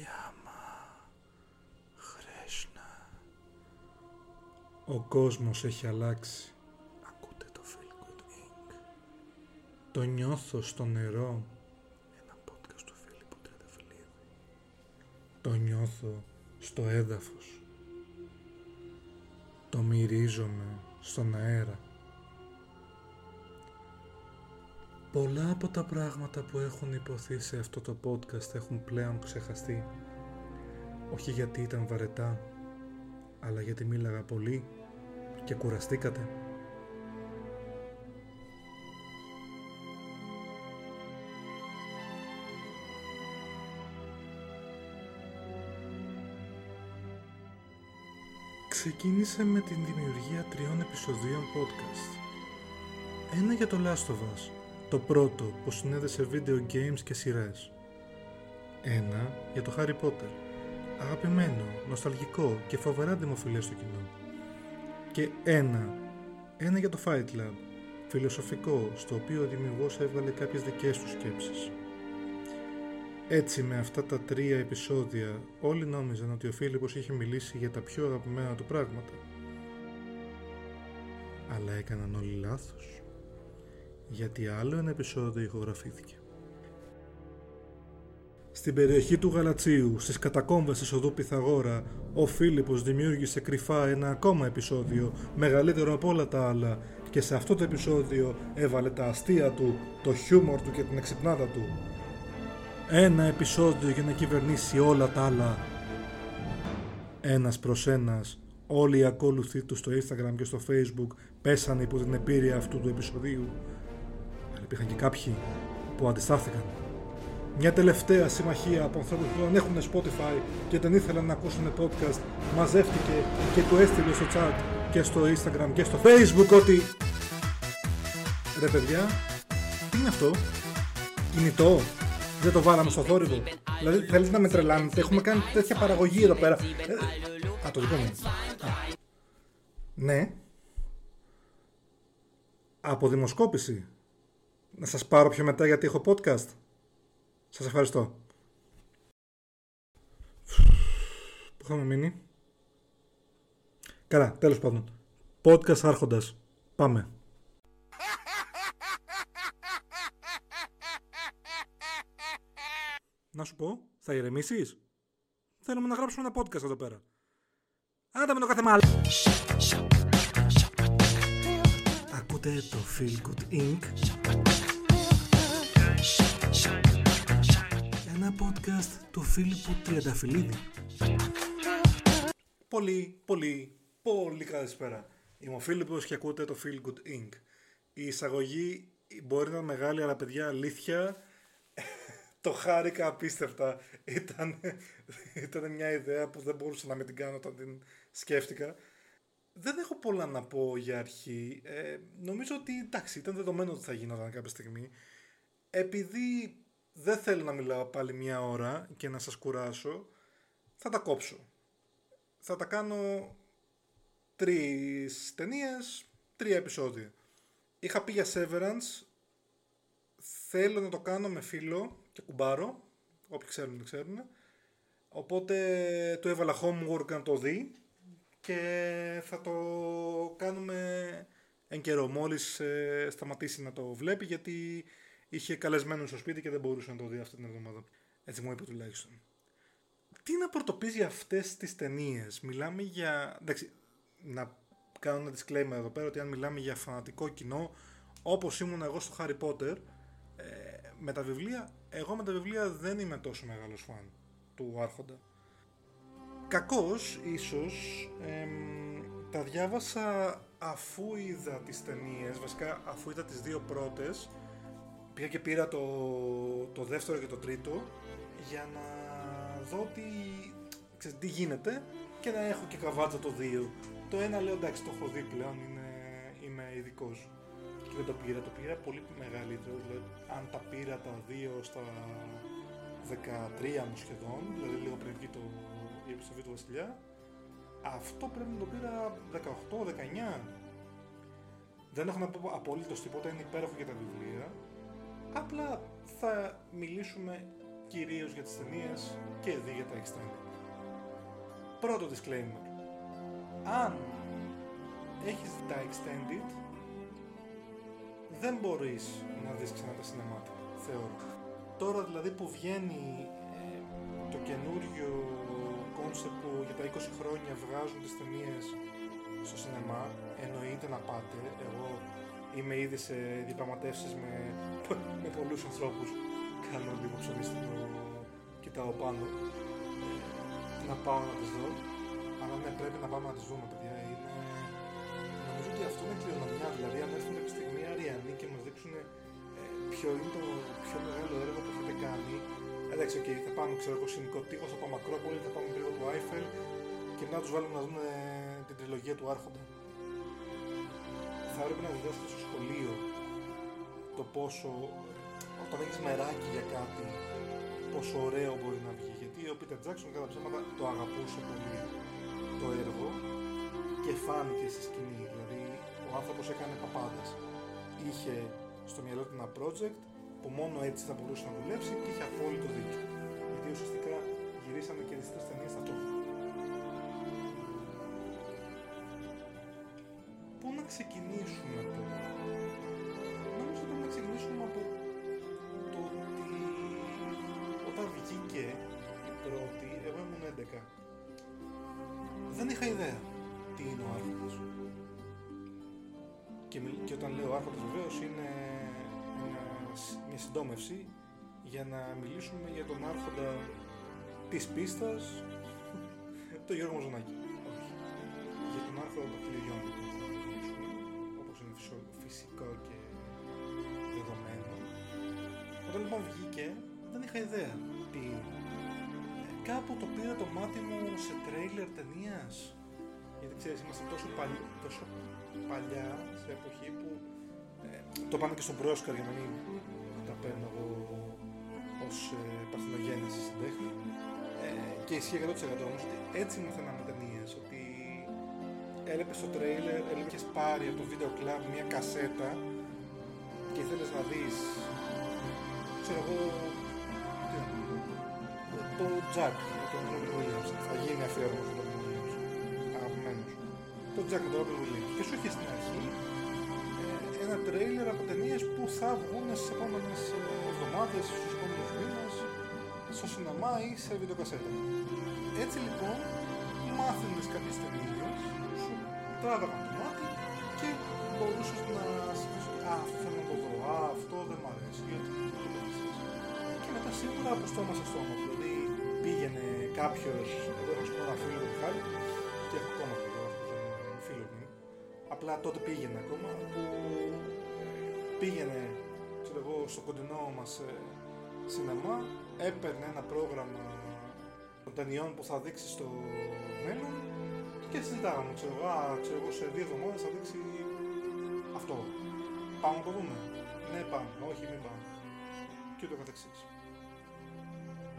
Γιάμα Χρέσνα. Ο κόσμος έχει αλλάξει. Ακούτε το Feel Good Inc. Το νιώθω στο νερό. Ένα podcast του Φίλιππου Τριανταφυλλίδη. Το νιώθω στο έδαφος. Το μυρίζομαι στον αέρα Πολλά από τα πράγματα που έχουν υποθεί σε αυτό το podcast έχουν πλέον ξεχαστεί. Όχι γιατί ήταν βαρετά, αλλά γιατί μίλαγα πολύ και κουραστήκατε. Ξεκίνησε με την δημιουργία τριών επεισοδίων podcast. Ένα για το Last of Us, το πρώτο που συνέδεσε βίντεο games και σειρές. Ένα για το Harry Potter. Αγαπημένο, νοσταλγικό και φοβερά δημοφιλές στο κοινό. Και ένα, ένα για το Fight Club. Φιλοσοφικό, στο οποίο ο δημιουργός έβγαλε κάποιες δικές του σκέψεις. Έτσι με αυτά τα τρία επεισόδια όλοι νόμιζαν ότι ο Φίλιππος είχε μιλήσει για τα πιο αγαπημένα του πράγματα. Αλλά έκαναν όλοι λάθος γιατί άλλο ένα επεισόδιο ηχογραφήθηκε. Στην περιοχή του Γαλατσίου, στις κατακόμβες της οδού Πυθαγόρα, ο Φίλιππος δημιούργησε κρυφά ένα ακόμα επεισόδιο, μεγαλύτερο από όλα τα άλλα, και σε αυτό το επεισόδιο έβαλε τα αστεία του, το χιούμορ του και την εξυπνάδα του. Ένα επεισόδιο για να κυβερνήσει όλα τα άλλα. Ένας προς ένας, όλοι οι ακόλουθοί του στο Instagram και στο Facebook πέσανε υπό την επίρρεια αυτού του επεισοδίου υπήρχαν και κάποιοι που αντιστάθηκαν. Μια τελευταία συμμαχία από ανθρώπους που δεν έχουν Spotify και δεν ήθελαν να ακούσουν podcast μαζεύτηκε και του έστειλε στο chat και στο Instagram και στο Facebook ότι ρε παιδιά, τι είναι αυτό, κινητό, δεν το βάλαμε στο θόρυβο. Δηλαδή θέλετε να με τρελάνετε, έχουμε κάνει τέτοια παραγωγή εδώ πέρα. Ε, α, το δικό μου. Ναι. Από δημοσκόπηση να σας πάρω πιο μετά γιατί έχω podcast. Σας ευχαριστώ. Πού είχαμε μείνει; Καλά, τέλος πάντων. Podcast άρχοντας. Πάμε. Να σου πω, θα ηρεμήσεις; Θέλουμε να γράψουμε ένα podcast εδώ πέρα. Άντε με το κάθε μάλλον. Ακούτε το Feel Good Inc. Ένα podcast του Φίλιππου Τριανταφυλλίδη. Πολύ, πολύ, πολύ καλησπέρα. Είμαι ο Φίλιππος και ακούτε το Feel Good Inc. Η εισαγωγή μπορεί να είναι μεγάλη, αλλά παιδιά αλήθεια το χάρηκα απίστευτα. Ήταν, ήταν μια ιδέα που δεν μπορούσα να μην την κάνω όταν την σκέφτηκα. Δεν έχω πολλά να πω για αρχή. Ε, νομίζω ότι εντάξει, ήταν δεδομένο ότι θα γινόταν κάποια στιγμή. Επειδή δεν θέλω να μιλάω πάλι μια ώρα και να σας κουράσω, θα τα κόψω. Θα τα κάνω τρεις ταινίες, τρία επεισόδια. Είχα πει για Severance, θέλω να το κάνω με φίλο και κουμπάρο, όποιοι ξέρουν δεν ξέρουν. Οπότε του έβαλα homework να το δει και θα το κάνουμε εν καιρό μόλις ε, σταματήσει να το βλέπει γιατί είχε καλεσμένο στο σπίτι και δεν μπορούσε να το δει αυτή την εβδομάδα. Έτσι μου είπε τουλάχιστον. Τι να πρωτοποιήσει για αυτές τις ταινίες; Μιλάμε για... Εντάξει, να κάνω ένα disclaimer εδώ πέρα ότι αν μιλάμε για φανατικό κοινό όπως ήμουν εγώ στο Harry Potter ε, με τα βιβλία, εγώ με τα βιβλία δεν είμαι τόσο μεγάλος φαν του Άρχοντα. Κακός, ίσως, τα διάβασα αφού είδα τις ταινίες, βασικά αφού είδα τις δύο πρώτες Πήγα και πήρα το, το δεύτερο και το τρίτο για να δω τι, ξέρεις, τι γίνεται και να έχω και καβάτσα το δύο. Το ένα λέω εντάξει το έχω δει πλέον, είναι, είμαι ειδικό. Και δεν το πήρα, το πήρα πολύ μεγαλύτερο. Δηλαδή, αν τα πήρα τα δύο στα 13 μου σχεδόν, δηλαδή λίγο πριν βγει το, η επιστροφή του Βασιλιά, αυτό πρέπει να το πήρα 18-19. Δεν έχω να πω απολύτως τίποτα, είναι υπέροχο για τα βιβλία. Απλά θα μιλήσουμε κυρίως για τις ταινίες και δει για τα extended. Πρώτο disclaimer. Αν έχεις τα extended, δεν μπορείς να δεις ξανά τα cinematic, θεωρώ. Τώρα δηλαδή που βγαίνει ε, το καινούριο concept που για τα 20 χρόνια βγάζουν τις ταινίες στο σινεμά, εννοείται να πάτε. Εγώ είμαι ήδη σε διαπραγματεύσεις με, με πολλούς ανθρώπους. Κάνω λίγο ψωνίστικο, κοιτάω πάνω. Να πάω να τις δω. Αλλά ναι, πρέπει να πάμε να τις δούμε, παιδιά. Είναι... Νομίζω ότι αυτό είναι κληρονομιά. Δηλαδή, αν έρθουν κάποια στιγμή αριανοί και μας δείξουν ε, ποιο είναι το πιο μεγάλο έργο που έχετε κάνει. Εντάξει, okay, θα πάμε, ξέρω εγώ, συνικό τείχος, θα πάμε Ακρόπολη, θα πάμε λίγο του Άιφελ και μετά τους βάλουμε να δουν την τριλογία του Άρχοντα. Θα έπρεπε να διδάσκεται στο σχολείο το πόσο όταν έχεις μεράκι για κάτι, πόσο ωραίο μπορεί να βγει. Γιατί ο Πίτερ Τζάξον κατά ψέματα το αγαπούσε πολύ το έργο και φάνηκε στη σκηνή. Δηλαδή, ο άνθρωπος έκανε παπάδες. Είχε στο μυαλό του ένα project που μόνο έτσι θα μπορούσε να δουλέψει και είχε απόλυτο δίκιο. Γιατί ουσιαστικά γυρίσανε και τις τρεις ταινίες ταυτόχρονα. Ξεκινήσουμε τώρα. Νομίζω ότι να ξεκινήσουμε από το ότι όταν βγήκε η πρώτη, εγώ ήμουν 11. Δεν είχα ιδέα τι είναι ο Άρχοντας. Και, και όταν λέω Άρχοντας βεβαίως είναι μια συντόμευση για να μιλήσουμε για τον άρχοντα της πίστας, τον Γιώργο Μαζονάκη. Όχι. Για τον άρχοντα των χιλιών Όταν λοιπόν βγήκε, δεν είχα ιδέα τι; Είναι. Κάπου το πήρα το μάτι μου σε τρέιλερ ταινίας. Γιατί ξέρεις, είμαστε τόσο, παλι... τόσο παλιά σε εποχή που ε, το πάνε και στον Πρόσκαρ για να μην τα παίρνω εγώ ως ε, παρθενογέννηση στην τέχνη. Ε, και ισχύει 100% όμως ότι έτσι μαθαίναμε ταινίες, ότι έλεπες στο τρέιλερ, έλεπες πάρει από το βίντεο κλαμπ μια κασέτα και θέλεις να δεις, ξέρω εγώ, το Jack, τον Robin Williams, θα γίνει αφιέρωμα στον Robin Williams, αγαπημένος. Το Jack τον Robin Williams. Και σου είχε στην αρχή ένα τρέιλερ από ταινίες που θα βγουν στις επόμενες εβδομάδες, στους επόμενους μήνες, στο σινεμά ή σε βιντεοκασέτα. Έτσι λοιπόν, μάθαινες κάποιες ταινίες, σου τράβαγαν το μάτι και μπορούσες να σκεφτείς Α, αυτό θέλω να το δω. Α, αυτό δεν μου αρέσει. Γιατί Και μετά σίγουρα από στόμα σε στόμα. Δηλαδή πήγαινε κάποιος, εγώ έχω ένα φίλο του Μιχάλη, και έχω ακόμα φίλο μου, απλά τότε πήγαινε ακόμα, που πήγαινε ξέρω εγώ, στο κοντινό μας ε, σινεμά, έπαιρνε ένα πρόγραμμα των ταινιών που θα δείξει στο μέλλον και συζητάγαμε, ξέρω, α, ξέρω εγώ, σε δύο εβδομάδες θα δείξει αυτό. Πάμε να το δούμε. Ναι, πάμε. Όχι, μην πάμε. Και ούτω καθεξής.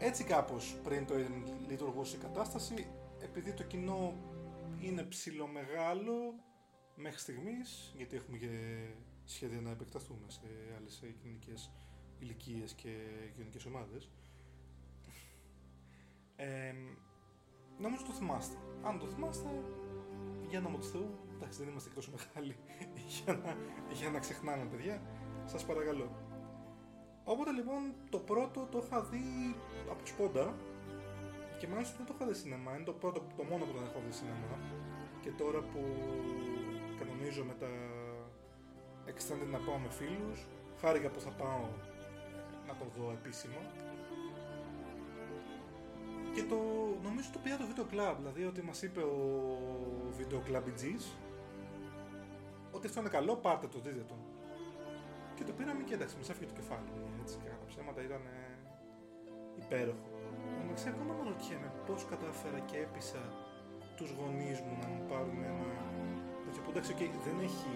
Έτσι κάπως πριν το λειτουργούσε η κατάσταση, επειδή το κοινό είναι ψηλομεγάλο μέχρι στιγμής, γιατί έχουμε και σχέδια να επεκταθούμε σε άλλες κοινωνικές ηλικίες και κοινωνικές ομάδες. Ε, νομίζω το θυμάστε. Αν το θυμάστε, για να μου του Θεού, εντάξει δεν είμαστε τόσο μεγάλοι για να, για να ξεχνάμε παιδιά, σας παρακαλώ. Οπότε λοιπόν το πρώτο το είχα δει από σπόντα και μάλιστα δεν το είχα δει σινεμά, είναι το, πρώτο, το μόνο που δεν έχω δει σινεμά και τώρα που κανονίζω με τα extended να πάω με φίλους. Χάρηκα που θα πάω να το δω επίσημα. Και το, νομίζω το πήρα το βίντεο club, δηλαδή ότι μας είπε ο βίντεο club ότι αυτό είναι καλό, πάρτε το, δείτε το. Και το πήραμε και εντάξει, μας έφυγε το κεφάλι, έτσι και κατά ψέματα ήταν υπέροχο. Εντάξει, ακόμα με ρωτιέμαι πώς κατάφερα και έπεισα τους γονείς μου να μου πάρουν ένα τέτοιο που εντάξει, okay, δεν έχει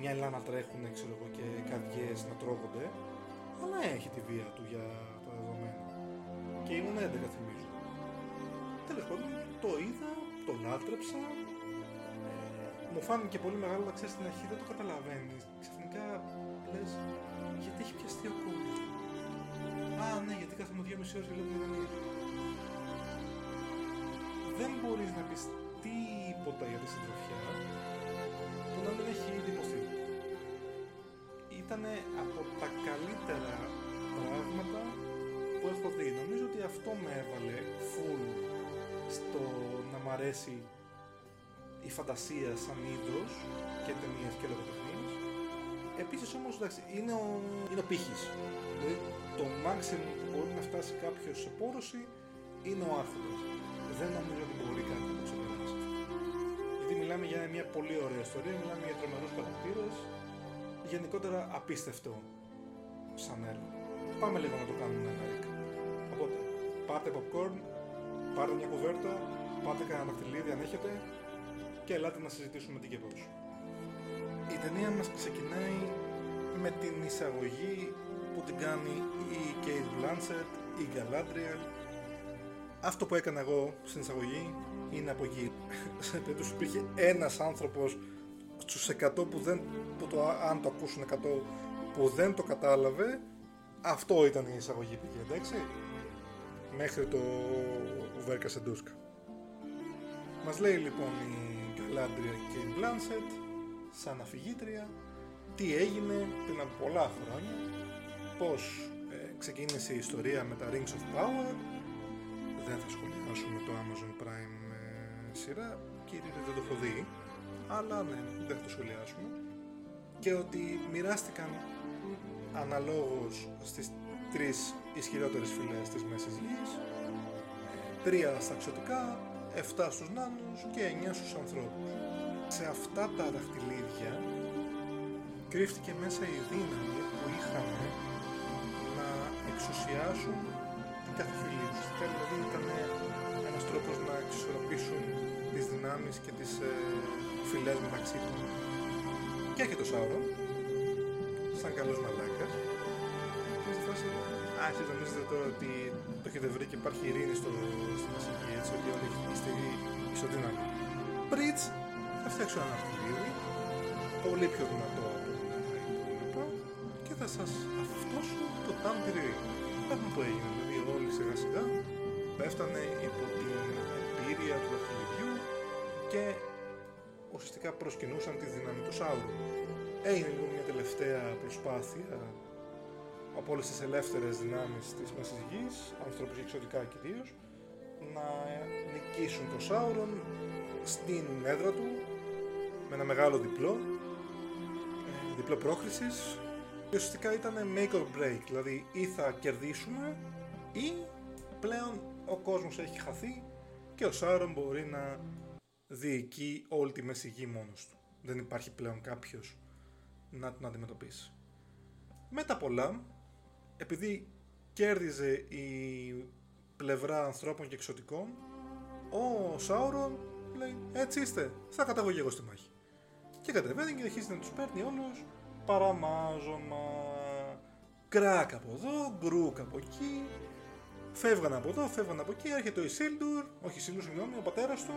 μυαλά να τρέχουν ξέρω εγώ, και καρδιές να τρώγονται, αλλά έχει τη βία του για τα δεδομένα. Και ήμουν 11 θυμίζω. Τέλος πάντων, το είδα, το λάτρεψα, ε, μου φάνηκε πολύ μεγάλο, να ξέρεις στην αρχή δεν το καταλαβαίνεις. Ξαφνικά λες, γιατί έχει πιαστεί ο κόσμος. Α, ναι, γιατί κάθομαι δύο μισή ώρες και βλέπω ταινία. Δεν μπορείς να πεις τίποτα για τη συντροφιά που να μην έχει ήδη υποστεί. Ήταν από τα καλύτερα πράγματα που έχω δει. Νομίζω ότι αυτό με έβαλε full στο να μ' αρέσει η φαντασία σαν είδος και ταινίες και λογοτεχνίες. Επίσης όμως εντάξει, είναι ο, είναι ο πύχης. Δηλαδή το maximum που μπορεί να φτάσει κάποιος σε πόρωση είναι ο άρχοντας. Δεν νομίζω ότι μπορεί κάτι να το ξεπεράσει. Γιατί μιλάμε για μια πολύ ωραία ιστορία, μιλάμε για τρομερούς χαρακτήρες, γενικότερα απίστευτο σαν έργο. Πάμε λίγο να το κάνουμε ένα Οπότε, πάρτε popcorn, πάρτε μια κουβέρτα, πάτε κανένα δαχτυλίδι αν έχετε και ελάτε να συζητήσουμε την κεπός. Η ταινία μας ξεκινάει με την εισαγωγή που την κάνει η Kate Blanchett, η Galadriel. Αυτό που έκανα εγώ στην εισαγωγή είναι από εκεί. Σε περίπτωση υπήρχε ένας άνθρωπος στους 100 που δεν, που το, αν το ακούσουν 100 που δεν το κατάλαβε, αυτό ήταν η εισαγωγή πηγή, εντάξει. Μέχρι το Βέρκα Σεντούσκα. Μας λέει λοιπόν η Galadriel και η Blanchett σαν αφηγήτρια τι έγινε πριν από πολλά χρόνια πως ε, ξεκίνησε η ιστορία με τα Rings of Power. Δεν θα σχολιάσουμε το Amazon Prime ε, σειρά. Κύριε δεν το έχω δει αλλά ναι, δεν θα το σχολιάσουμε. Και ότι μοιράστηκαν αναλόγως στις τρεις ισχυρότερες φυλές της Μέσης Γης. Τρία στα εξωτικά 7 στους νάνους και 9 στους ανθρώπους. Σε αυτά τα δαχτυλίδια κρύφτηκε μέσα η δύναμη που είχαν να εξουσιάσουν την κάθε φυλή. Ουσιαστικά δηλαδή ήταν ένας τρόπος να εξισορροπήσουν τις δυνάμεις και τις ε, φυλές μεταξύ τους. Και έχει το Σάουρο, σαν καλός μαλάκας. Και στη φάση, α, εσείς νομίζετε τώρα ότι το έχετε βρει και υπάρχει ειρήνη στο, στη Μεσηγή, έτσι, ότι όλοι είστε ισοδύναμοι. Πριτς, θα φτιάξω ένα αυτοκίνητο, πολύ πιο δυνατό από τα υπόλοιπα και θα σας αυτόσω το τάμπιρι. Πράγμα που έγινε, δηλαδή όλοι σιγά σιγά πέφτανε υπό την επίρρεια του δαχτυλιδιού και ουσιαστικά προσκυνούσαν τη δύναμη του Σάουρου. Έγινε λοιπόν μια τελευταία προσπάθεια από όλες τις ελεύθερες δυνάμεις της Μέσης Γης, ανθρώπους και εξωτικά κυρίως, να νικήσουν τον Σάουρον στην έδρα του με ένα μεγάλο διπλό, ε, διπλό πρόκρισης και ουσιαστικά ήταν make or break, δηλαδή ή θα κερδίσουμε ή πλέον ο κόσμος έχει χαθεί και ο Σάουρον μπορεί να διοικεί όλη τη Μέση Γη μόνος του. Δεν υπάρχει πλέον κάποιος να τον αντιμετωπίσει. Μετά πολλά, επειδή κέρδιζε η πλευρά ανθρώπων και εξωτικών, ο Σάουρον λέει έτσι είστε, θα κατέβω εγώ στη μάχη. Και κατεβαίνει και αρχίζει να τους παίρνει όλους παραμάζωμα, κράκ από εδώ, γκρούκ από εκεί, φεύγαν από εδώ, φεύγαν από εκεί, έρχεται ο Ισίλντουρ, όχι Ισίλντουρ συγγνώμη, ο πατέρας του,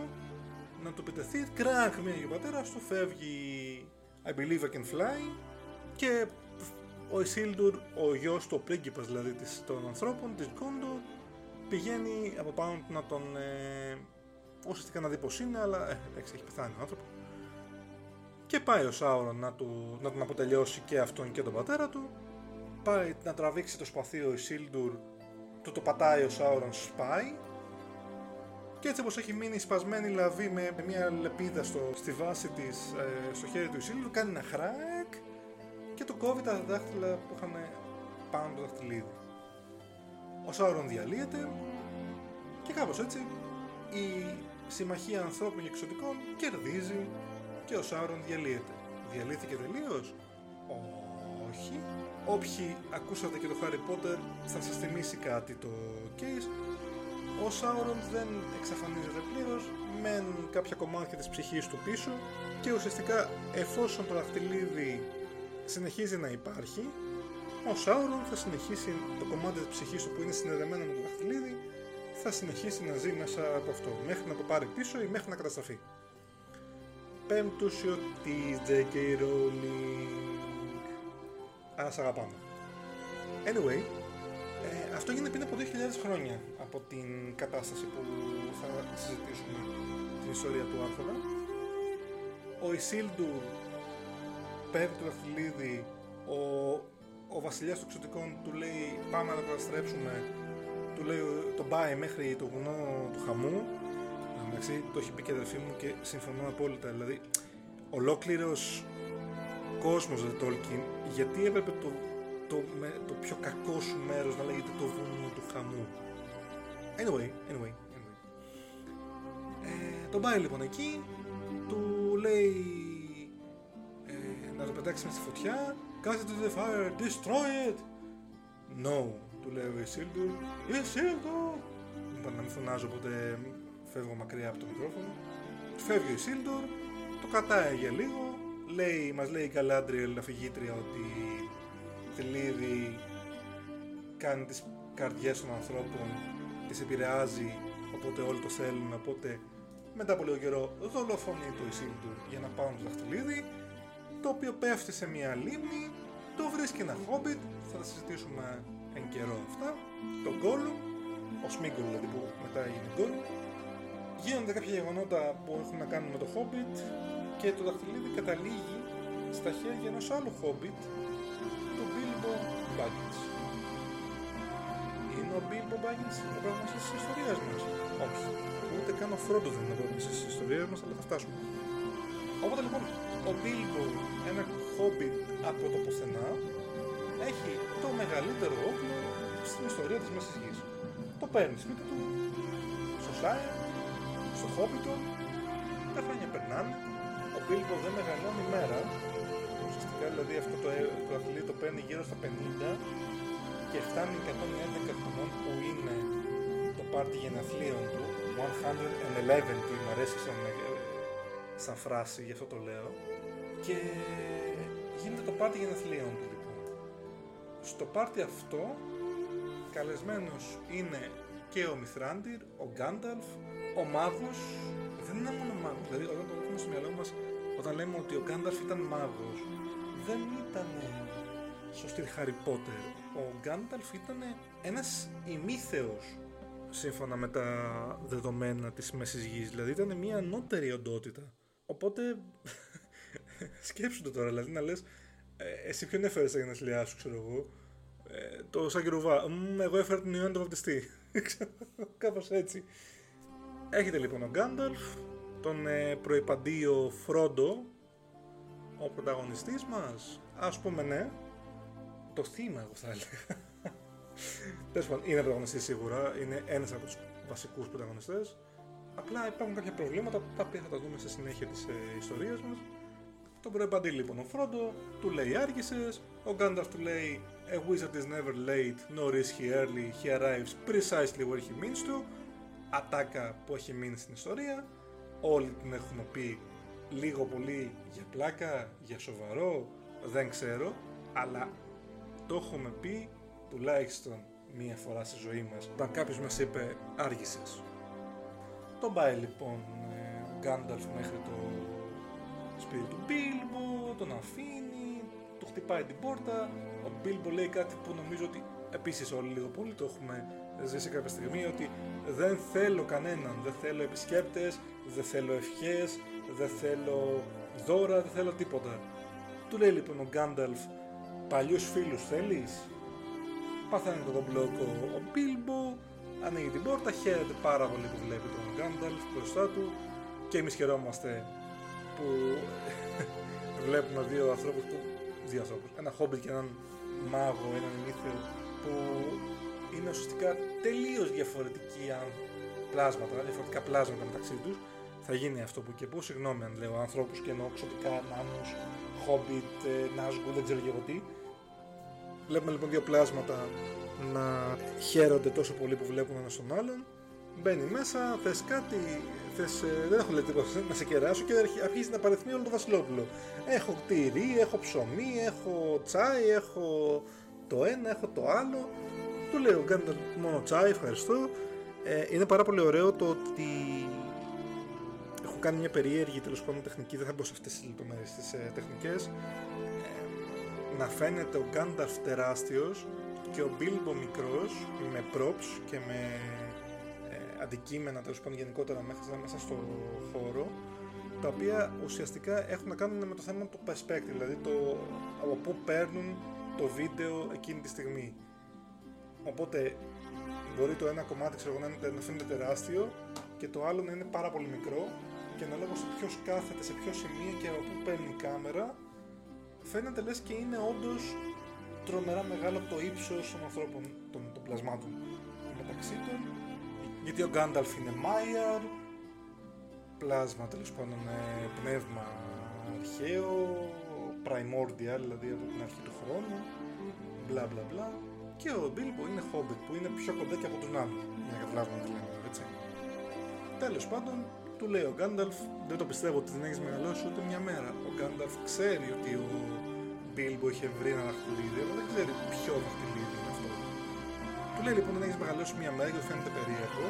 να του επιτεθεί, κράκ μία και ο πατέρας του, φεύγει I believe I can fly. Και ο Ισίλντουρ, ο γιος του, ο πρίγκιπας δηλαδή της, των ανθρώπων, της Γκόντο, πηγαίνει από πάνω του να τον. Ε, ουσιαστικά να δει πως είναι, αλλά ε, εντάξει, έχει πεθάνει ο άνθρωπο. Και πάει ο Σάουρον να, του, να τον αποτελειώσει και αυτόν και τον πατέρα του. Πάει να τραβήξει το σπαθί ο Ισίλντουρ, του το πατάει ο Σάουρον, σπάει. Και έτσι όπως έχει μείνει σπασμένη λαβή με μια λεπίδα στο, στη βάση της, ε, στο χέρι του Ισίλντουρ, κάνει ένα χράκ και του κόβει τα δάχτυλα που είχαν πάνω το δαχτυλίδι. Ο Σάουρον διαλύεται και κάπως έτσι η συμμαχία ανθρώπων και εξωτικών κερδίζει και ο Σάουρον διαλύεται. Διαλύθηκε τελείως; Όχι. Όποιοι ακούσατε και το Harry Potter θα σας θυμίσει κάτι το case. Ο Σάουρον δεν εξαφανίζεται πλήρως, μεν κάποια κομμάτια της ψυχής του πίσω και ουσιαστικά εφόσον το δαχτυλίδι συνεχίζει να υπάρχει, ο Σάουρον θα συνεχίσει το κομμάτι της ψυχής του που είναι συνδεδεμένο με το δαχτυλίδι θα συνεχίσει να ζει μέσα από αυτό μέχρι να το πάρει πίσω ή μέχρι να καταστραφεί. Πέμπτουσιο της J.K. Rowling. Άρα σ' αγαπάμε. Anyway, Ε, αυτό γίνεται πριν από 2.000 χρόνια από την κατάσταση που θα συζητήσουμε την ιστορία του Άρθωνα. Ο Ισίλντουρ παίρνει το δαχτυλίδι, ο, ο βασιλιάς των εξωτικών του λέει πάμε να το καταστρέψουμε, του λέει, τον πάει μέχρι το βουνό του χαμού. Εντάξει, το έχει πει και αδερφή μου και συμφωνώ απόλυτα. Δηλαδή, ολόκληρος κόσμος του Tolkien, γιατί έπρεπε το, το, με, το πιο κακό σου μέρος να λέγεται το βουνό του χαμού; Anyway, anyway, anyway. Ε, τον πάει λοιπόν εκεί, του λέει ε, να το πετάξει στη φωτιά, κάτσε το the fire, destroy it! No, του λέει ο Ισίλντουρ, Ισίλντουρ! Είπα να μην φωνάζω, οπότε φεύγω μακριά από το μικρόφωνο. Φεύγει ο Ισίλντουρ, το κατάει για λίγο, λέει, μας λέει η Καλάντριελ, αφηγήτρια, ότι θελίδι κάνει τις καρδιές των ανθρώπων, τις επηρεάζει, οπότε όλοι το θέλουν, οπότε μετά από λίγο καιρό δολοφονεί το Ισίλντουρ για να πάρουν το δαχτυλίδι, το οποίο πέφτει σε μια λίμνη, το βρίσκει ένα χόμπιτ, θα τα συζητήσουμε εν καιρό αυτά, το Gollum, ο Σμίγκολ δηλαδή που μετά έγινε Gollum, γίνονται κάποια γεγονότα που έχουν να κάνουν με το Hobbit και το δαχτυλίδι καταλήγει στα χέρια ενός άλλου Hobbit, του Bilbo Baggins. Είναι ο Bilbo Baggins ο πρωταγωνιστής της ιστορίας μας. Όχι. Ούτε καν ο Frodo δεν είναι ο πρωταγωνιστής της ιστορίας μας, αλλά θα φτάσουμε. Οπότε λοιπόν, ο Bilbo, ένα Hobbit από το πουθενά, έχει το μεγαλύτερο όπλο στην ιστορία της Μέσης Γης. Το παίρνεις σπίτι του, στο Σάιρ, στο Χόμπιτο, τα χρόνια περνάνε, ο Μπίλμπο δεν μεγαλώνει μέρα, ουσιαστικά δηλαδή αυτό το, το αθλητή το παίρνει γύρω στα 50 και φτάνει 111 χρονών που είναι το πάρτι γενεθλίων του, 111 μου αρέσει σαν, ε, σαν φράση, γι' αυτό το λέω, και γίνεται το πάρτι γενεθλίων του λοιπόν. Στο πάρτι αυτό καλεσμένος είναι και ο Μιθράντιρ, ο Γκάνταλφ, ο μάγος, δεν είναι μόνο μάγος, δηλαδή όταν το έχουμε στο μυαλό μας, όταν λέμε ότι ο Γκάνταλφ ήταν μάγος, δεν ήταν στο στυλ Harry Potter. Ο Γκάνταλφ ήταν ένας ημίθεος σύμφωνα με τα δεδομένα της Μέσης Γης, δηλαδή ήταν μια ανώτερη οντότητα. Οπότε, σκέψου το τώρα, δηλαδή να λες, ε, εσύ ποιον έφερες στα γενέθλιά σου, ξέρω εγώ, ε, το Σαγκερουβά. Εγώ έφερα την Ιωάννη το βαπτιστή. Κάπως έτσι. Έχετε λοιπόν ο Γκάνταλφ, τον ε, προϋπαντίο Φρόντο, ο πρωταγωνιστής μας, ας πούμε ναι, το θύμα εγώ θα έλεγα. Τέλος πάντων, είναι πρωταγωνιστής σίγουρα, είναι ένας από τους βασικούς πρωταγωνιστές. Απλά υπάρχουν κάποια προβλήματα τα οποία θα τα δούμε στη συνέχεια της ε, ιστορίας μας. Τον προεπαντεί λοιπόν ο Φρόντο, του λέει άργησες, ο Γκάνταλφ του λέει A wizard is never late, nor is he early, he arrives precisely where he means to. Ατάκα που έχει μείνει στην ιστορία, όλοι την έχουν πει λίγο πολύ για πλάκα, για σοβαρό, δεν ξέρω, αλλά το έχουμε πει τουλάχιστον μία φορά στη ζωή μας, όταν κάποιος μας είπε άργησες. Τον πάει λοιπόν ε, ο Γκάνταλφ μέχρι το σπίτι του Μπίλμπο, τον αφήνει, του χτυπάει την πόρτα, ο Μπίλμπο λέει κάτι που νομίζω ότι επίσης όλοι λίγο πολύ το έχουμε ζήσει κάποια στιγμή, ότι δεν θέλω κανέναν, δεν θέλω επισκέπτες, δεν θέλω ευχές, δεν θέλω δώρα, δεν θέλω τίποτα. Του λέει λοιπόν ο Γκάνταλφ, παλιούς φίλους θέλεις; Παθαίνει τον μπλόκο ο Μπίλμπο, ανοίγει την πόρτα, χαίρεται πάρα πολύ που βλέπει τον Γκάνταλφ μπροστά του και εμείς χαιρόμαστε που βλέπουμε δύο ανθρώπους που δύο ανθρώπους, ένα χόμπιτ και έναν μάγο, έναν ημίθεο που είναι ουσιαστικά τελείως διαφορετικοί πλάσματα, διαφορετικά πλάσματα μεταξύ τους θα γίνει αυτό που και που, συγγνώμη αν λέω ανθρώπους και εννοώ ξωτικά, νάνους, χόμπιτ, νάσγκου, δεν ξέρω και εγώ τι. Βλέπουμε λοιπόν δύο πλάσματα να χαίρονται τόσο πολύ που βλέπουν ένα στον άλλον. Μπαίνει μέσα, θες κάτι, θες, ε, δεν έχω λέει τίποτα να σε κεράσω και αρχίζει να παρεθμεί όλο το βασιλόπουλο. Έχω τυρί, έχω ψωμί, έχω τσάι, έχω το ένα, έχω το άλλο. Του λέω, κάντε μόνο τσάι, ευχαριστώ. Ε, είναι πάρα πολύ ωραίο το ότι έχουν κάνει μια περίεργη τέλος πάντων τεχνική, δεν θα μπω σε αυτές τις λεπτομέρειες τις ε, τεχνικές. Ε, να φαίνεται ο Γκάνταλφ τεράστιος και ο Bilbo μικρός με props και με ε, αντικείμενα τέλος πάντων γενικότερα μέσα, μέσα στο χώρο τα οποία ουσιαστικά έχουν να κάνουν με το θέμα του perspective, δηλαδή το από πού παίρνουν το βίντεο εκείνη τη στιγμή. Οπότε μπορεί το ένα κομμάτι ξέρω, να, να φαίνεται τεράστιο και το άλλο να είναι πάρα πολύ μικρό και ανάλογα σε ποιος κάθεται, σε ποιο σημείο και από πού παίρνει η κάμερα, φαίνεται λες και είναι όντως τρομερά μεγάλο το ύψος των ανθρώπων, των, των πλασμάτων μεταξύ των. Γιατί ο Γκάνταλφ είναι Μάιαρ, πλάσμα τέλος πάντων πνεύμα αρχαίο, primordial, δηλαδή από την αρχή του χρόνου, μπλα μπλα μπλα. Και ο Μπίλμπο είναι Hobbit που είναι πιο κοντά και από τον άλλον, για να καταλάβουμε τι λέμε, έτσι. Τέλος πάντων, του λέει ο Γκάνταλφ, δεν το πιστεύω ότι δεν έχεις μεγαλώσει ούτε μια μέρα. Ο Γκάνταλφ ξέρει ότι ο Μπίλμπο είχε βρει ένα δαχτυλίδι, αλλά δεν ξέρει ποιο δαχτυλίδι είναι αυτό. Του λέει λοιπόν δεν έχεις μεγαλώσει μια μέρα και φαίνεται περίεργο.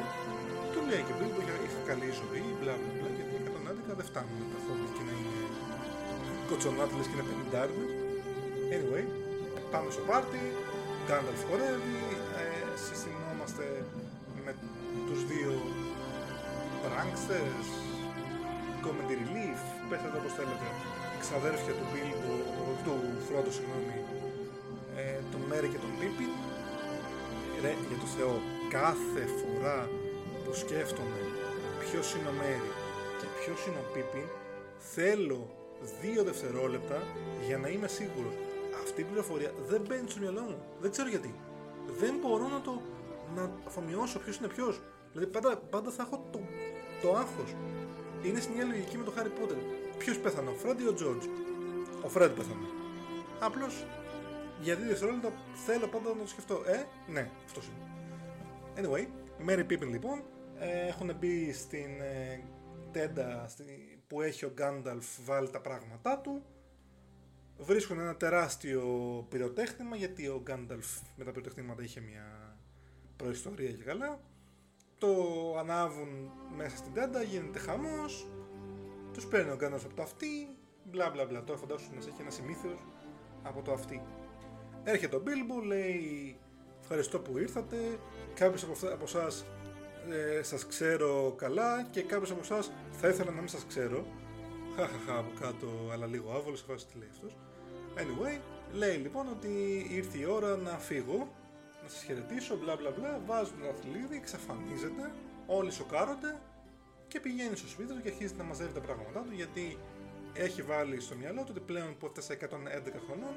Του λέει και ο Μπίλμπο είχε καλή ζωή, μπλα μπλα μπλα, γιατί 111 δεν φτάνουν τα Hobbit και να είναι κοτσονάτιλες και είναι πενιντάριδες. Anyway, πάμε στο πάρτι, Γκάνταλφ χορεύει, ε, συστηνόμαστε με τους δύο pranksters, comedy relief, πέστε το όπως θέλετε, ξαδέρφια του Bilbo, του Φρόντο, συγγνώμη, ε, τον Μέρι και τον Πίπιν. Ρε, για το Θεό, κάθε φορά που σκέφτομαι ποιος είναι ο Μέρι και ποιος είναι ο Πίπιν, θέλω δύο δευτερόλεπτα για να είμαι σίγουρος. Αυτή η πληροφορία δεν μπαίνει στο μυαλό μου. Δεν ξέρω γιατί. Δεν μπορώ να το να αφομοιώσω ποιος είναι ποιος. Δηλαδή πάντα, πάντα θα έχω το, το άγχος. Είναι στην ίδια λογική με το Harry Potter. Ποιος πέθανε, ο Φρέντ ή ο Τζόρτζ. Ο Φρέντ πέθανε. Απλώς για δύο δευτερόλεπτα θέλω πάντα να το σκεφτώ. Ε, ναι, αυτός είναι. Anyway, Mary Pippin λοιπόν ε, έχουν μπει στην ε, τέντα στη, που έχει ο Γκάνταλφ βάλει τα πράγματά του. Βρίσκουν ένα τεράστιο πυροτέχνημα γιατί ο Γκάνταλφ με τα πυροτεχνήματα είχε μια προϊστορία και καλά. Το ανάβουν μέσα στην τέντα, γίνεται χαμός, τους παίρνει ο Γκάνταλφ από το αυτή, μπλα μπλα μπλα. Τώρα φαντάσου να έχει ένα σημείθιο από το αυτή. Έρχεται ο Μπίλμπο, λέει ευχαριστώ που ήρθατε, κάποιος από, από εσάς ε, σας ξέρω καλά και κάποιος από εσάς θα ήθελα να μην σας ξέρω. Χαχαχα από κάτω, αλλά λίγο άβολος, σε τι λέει αυτός. Anyway, λέει λοιπόν ότι ήρθε η ώρα να φύγω, να σας χαιρετήσω, μπλα μπλα μπλα, βάζουν το αθλίδι, εξαφανίζεται, όλοι σοκάρονται και πηγαίνει στο σπίτι του και αρχίζει να μαζεύει τα πράγματά του γιατί έχει βάλει στο μυαλό του ότι πλέον που έφτασε 111 χρονών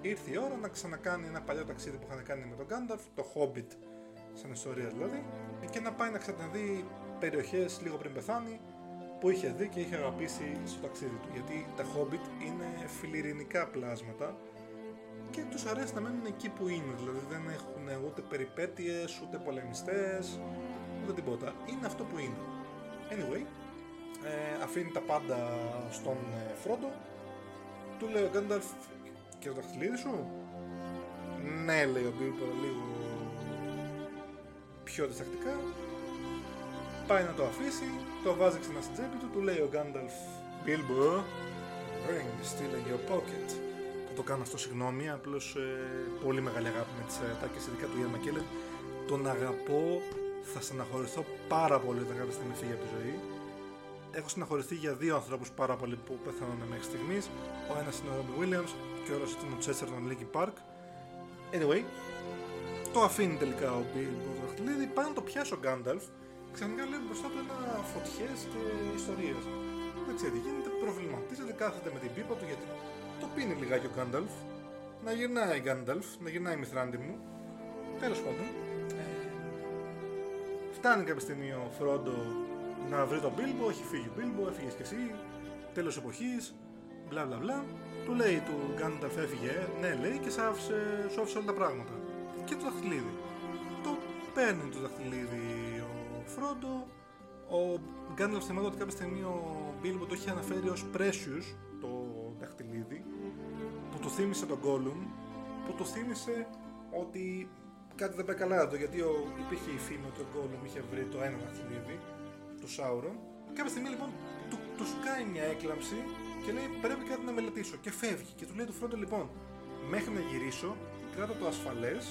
ήρθε η ώρα να ξανακάνει ένα παλιό ταξίδι που είχαν κάνει με τον Γκάνταλφ, το Hobbit σαν ιστορία δηλαδή, και να πάει να ξαναδεί περιοχές λίγο πριν πεθάνει που είχε δει και είχε αγαπήσει στο ταξίδι του. Γιατί τα Hobbit είναι φιλιρινικά πλάσματα και τους αρέσει να μένουν εκεί που είναι. Δηλαδή δεν έχουν ούτε περιπέτειες, ούτε πολεμιστές, ούτε τίποτα. Είναι αυτό που είναι. Anyway, ε, αφήνει τα πάντα στον ε, Φρόντο. Του λέει ο Γκάνταλφ και το δαχτυλίδι σου; Ναι, λέει ο Μπίλμπο λίγο πιο διστακτικά. Πάει να το αφήσει, το βάζει ξανά στην τσέπη του, του λέει ο Γκάνταλφ Bilbo, ring still in your pocket. Θα το κάνω αυτό συγγνώμη, απλώς ε, πολύ μεγάλη αγάπη με τις ατάκες, ειδικά του Ιαν Μακέλεν. Τον αγαπώ, θα στεναχωρηθώ πάρα πολύ όταν κάποια στιγμή φύγει από τη ζωή. Έχω στεναχωρηθεί για δύο ανθρώπους πάρα πολύ που πεθαίνουν μέχρι στιγμής. Ο ένας είναι ο Ρόμπι Williams και ο άλλος ήταν ο Τσέσσερ των Linkin Park. Anyway, το αφήνει τελικά ο Bilbo το δαχτυλίδι, πάει να το πιάσει ο Γκάνταλφ ξαφνικά λέει μπροστά του ένα φωτιές και ιστορίες. Δεν ξέρει τι γίνεται, προβληματίζεται, κάθεται με την πίπα του γιατί το πίνει λιγάκι ο Γκάνταλφ. Να γυρνάει ο Γκάνταλφ, να γυρνάει η μηθράντη μου. Τέλος πάντων, ε, φτάνει κάποια στιγμή ο Φρόντο να βρει τον Μπίλμπο, έχει φύγει ο Μπίλμπο, έφυγες κι εσύ, τέλος εποχής, μπλα μπλα μπλα. Του λέει του Γκάνταλφ έφυγε, ναι λέει και σ' άφησε, σου άφησε όλα τα πράγματα. Και το δαχτυλίδι. Το παίρνει το δαχτυλίδι Φρόντο, ο Γκάνταλφ θυμάται ότι κάποια στιγμή ο Μπίλμπο το είχε αναφέρει ως Precious, το δαχτυλίδι, που του θύμισε τον Gollum, που του θύμισε ότι κάτι δεν πάει καλά εδώ, γιατί ο, υπήρχε η φήμη ότι ο Gollum είχε βρει το ένα δαχτυλίδι του Σάουρον. Κάποια στιγμή λοιπόν του, του σκάει μια έκλαμψη και λέει πρέπει κάτι να μελετήσω και φεύγει και του λέει του Φρόντο λοιπόν μέχρι να γυρίσω κράτα το ασφαλές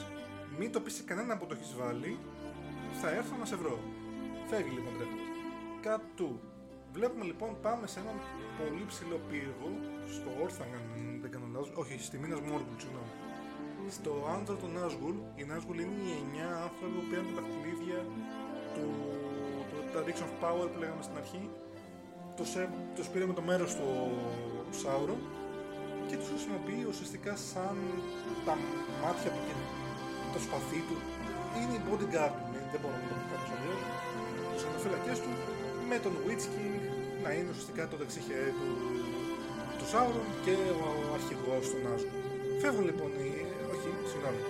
μην το πεις σε κανένα που το έχεις βάλει, θα έρθω να σε βρω. Φεύγει λοιπόν τρέχοντα. Cut to. Βλέπουμε λοιπόν πάμε σε έναν πολύ ψηλό πύργο, στο Όρθαν, αν δεν κάνω λάθος, όχι, στη Μίνας Μόργκουλ, συγγνώμη. Στο άνθρο του Νάσγουλ, η Νάσγουλ είναι οι 9 άνθρωποι που πήραν τα δαχτυλίδια του, του, τα Dicks of Power που λέγαμε στην αρχή. Το, σε, το πήρε με το μέρος του Σάουρο και τους χρησιμοποιεί ουσιαστικά σαν τα μάτια του και το σπαθί του. Είναι η bodyguard του, δεν μπορώ να το πω κάποιος αλλιώς. Τους αναφυλακές του με τον Witch King να είναι ουσιαστικά το δεξί χέρι του, του Σάουρον και ο, ο αρχηγός του Νάζου. Φεύγουν λοιπόν οι... όχι, συγγνώμη.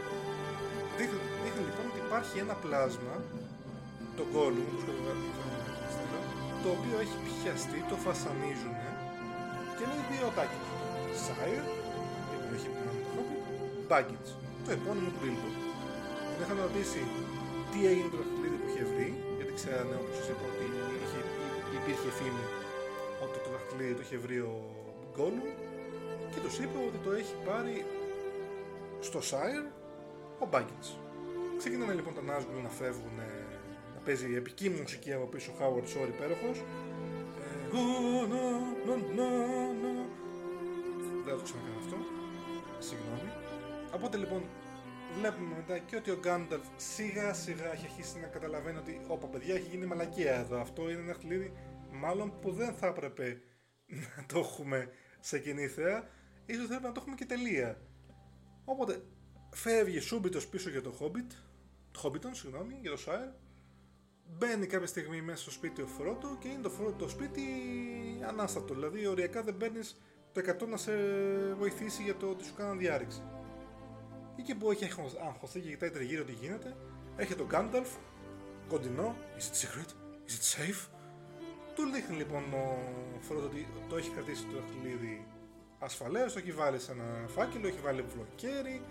Δείχνει, δείχνει λοιπόν ότι υπάρχει ένα πλάσμα, το Gollum, το οποίο έχει πιαστεί, το φασανίζουν και λέει δύο ατάκες. Sire, την περιοχή που είναι το Hobbit, Baggins, το επώνυμο του Bilbo. Τον είχαν ρωτήσει τι έγινε το δαχτυλίδι που είχε βρει, γιατί ξέρανε όπως σας είπα ότι είχε, υπήρχε φήμη ότι το δαχτυλίδι το είχε βρει ο Gollum και τους είπε ότι το έχει πάρει στο Sire ο Baggins. Ξεκινάνε λοιπόν τα Nazgûl να φεύγουν, να παίζει επική μουσική από πίσω Howard Shore υπέροχος. Ε, oh, no, no, no, no. Δεν θα το ξανακάνω αυτό. Συγγνώμη. Οπότε λοιπόν βλέπουμε μετά και ότι ο Γκάνταλφ σιγά σιγά έχει αρχίσει να καταλαβαίνει ότι όπα παιδιά έχει γίνει μαλακία εδώ. Αυτό είναι ένα χτυλίδι μάλλον που δεν θα έπρεπε να το έχουμε σε κοινή θέα. Ίσως θα έπρεπε να το έχουμε και τελεία. Οπότε φεύγει σούμπιτος πίσω για το Hobbit, το Hobbiton, συγγνώμη, για το Shire. Μπαίνει κάποια στιγμή μέσα στο σπίτι ο Φρόντο και είναι το, Φρόντο, το σπίτι ανάστατο. Δηλαδή, οριακά δεν παίρνεις το 100 να σε βοηθήσει για το ότι σου κάναν διάρρηξη. Εκεί που έχει αγχωθεί και κοιτάει τριγύρω τι γίνεται, έρχεται ο Γκάνταλφ, κοντινό, is it secret, is it safe; Του δείχνει λοιπόν ο Φρόντο ότι το έχει κρατήσει το δαχτυλίδι ασφαλές, το έχει βάλει σε ένα φάκελο, έχει βάλει βλοκέρι.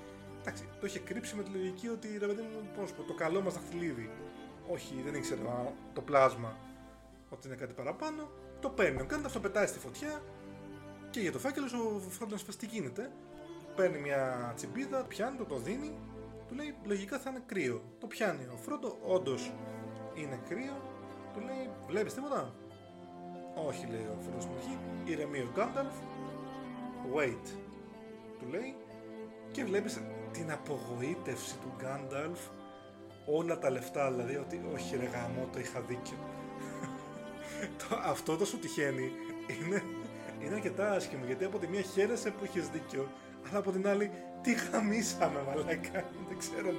Εντάξει, το είχε κρύψει με τη λογική ότι ρε παιδί μου, πώς πω, το καλό μας δαχτυλίδι. Όχι, δεν ήξερε το πλάσμα ότι είναι κάτι παραπάνω. Το παίρνει ο Γκάνταλφ, το πετάει στη φωτιά και για το φάκελο ο Φρόντο τι γίνεται. Παίρνει μια τσιμπίδα, πιάνει το, το δίνει, του λέει λογικά θα είναι κρύο. Το πιάνει ο Φρόντο, όντως είναι κρύο, του λέει βλέπεις τίποτα; Όχι, λέει ο Φρόντος στην αρχή, ηρεμεί ο Γκάνταλφ, wait, του λέει και βλέπεις την απογοήτευση του Γκάνταλφ όλα τα λεφτά δηλαδή ότι όχι ρε γαμό το είχα δίκιο το, αυτό το σου τυχαίνει είναι, είναι αρκετά άσχημο γιατί από τη μία χαίρεσαι που έχεις δίκιο αλλά από την άλλη τι χαμίσαμε μαλάκα δεν ξέρω,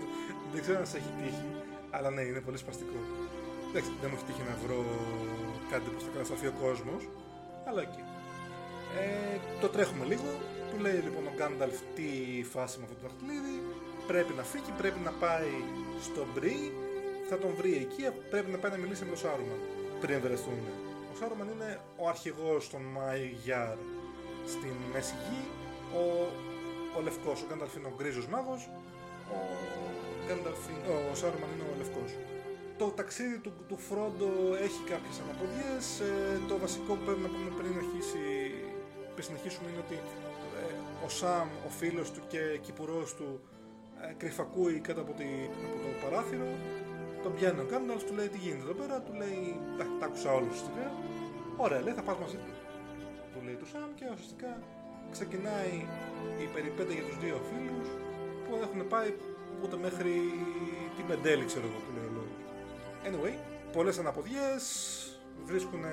δεν ξέρω αν σε έχει τύχει αλλά ναι είναι πολύ σπαστικό Εντάξει, δεν μου έχει τύχει να βρω κάτι που θα κατασταθεί ο κόσμος αλλά εκεί ε, το τρέχουμε λίγο. Του λέει λοιπόν ο Γκάνταλφ τι φάση με αυτό το δαχτυλίδι. Πρέπει να φύγει, πρέπει να πάει στο Μπρι. Θα τον βρει εκεί, πρέπει να πάει να μιλήσει με τον Σάρουμαν πριν βρεθούν. Ο Σάρουμαν είναι ο αρχηγός των Μαϊγιάρ στην Μέση Γη. Ο, ο Λευκός, ο Γκάνταλφ είναι ο γκρίζος μάγος. Ο, Γκάνταλφ, ο Σάρουμαν είναι ο Λευκός. Το ταξίδι του, του Φρόντο έχει κάποιες αναποδιές. Ε, το βασικό που πρέπει να πούμε πριν αρχίσει που συνεχίσουμε είναι ότι ε, ο Σαμ, ο φίλος του και κυπουρός του ε, κρυφακούει κάτω από, τη, από το παράθυρο τον πιάνει ο Γκάνταλφ, του λέει τι γίνεται εδώ πέρα, του λέει τα, τα άκουσα όλους ουσιαστικά. Ωραία, λέει θα πας μαζί τους. Του λέει του Σαμ και ουσιαστικά ξεκινάει η περιπέτεια για τους δύο φίλους που δεν έχουν πάει ούτε μέχρι την πεντέλη ξέρω εγώ που λέει ο λόγος. Anyway, πολλές αναποδιές, βρίσκουν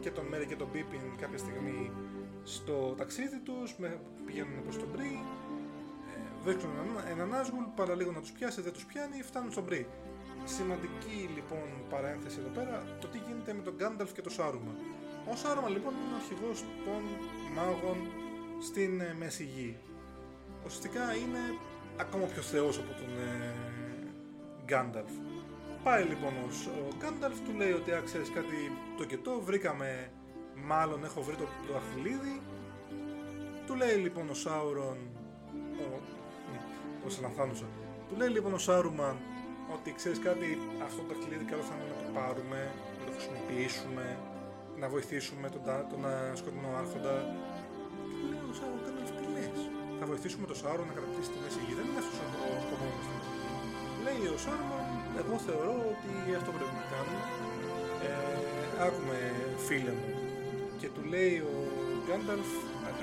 και τον Μέρι και τον Πίπιν κάποια στιγμή στο ταξίδι τους, πηγαίνουν προς τον Μπρι, ε, βρίσκουν έναν Άσγουλ, παραλίγο να τους πιάσει, δεν τους πιάνει, φτάνουν στον Μπρι. Σημαντική λοιπόν παρένθεση εδώ πέρα, το τι γίνεται με τον Γκάνταλφ και τον Σάρουμαν. Ο Σάρουμαν λοιπόν είναι ο αρχηγός των μάγων στην ε, Μέση Γη. Ουσιαστικά είναι ακόμα πιο θεός από τον ε, Γκάνταλφ. Πάει λοιπόν ο Γκάνταλφ, του λέει ότι ξέρεις κάτι το και το, βρήκαμε μάλλον έχω βρει το, το αχλίδι. Του λέει λοιπόν ο Σάουρον, ο, ο Σαλαθάνουσα, του λέει λοιπόν ο Σάρουμαν ότι ξέρεις κάτι, αυτό το αχλίδι καλό θα είναι να το πάρουμε, να το χρησιμοποιήσουμε, να βοηθήσουμε τον, τον σκοτεινό άρχοντα. Και του λέει ο Σάουρον, τι λες, θα βοηθήσουμε τον Σάουρον να κρατήσει τη μέση γη, δεν είναι αυτός ο σκοπός μας. λέει ο Σάρμον, εγώ θεωρώ ότι αυτό πρέπει να κάνουμε. Ε, άκουμε φίλε μου. Και του λέει ο Γκάνταλφ,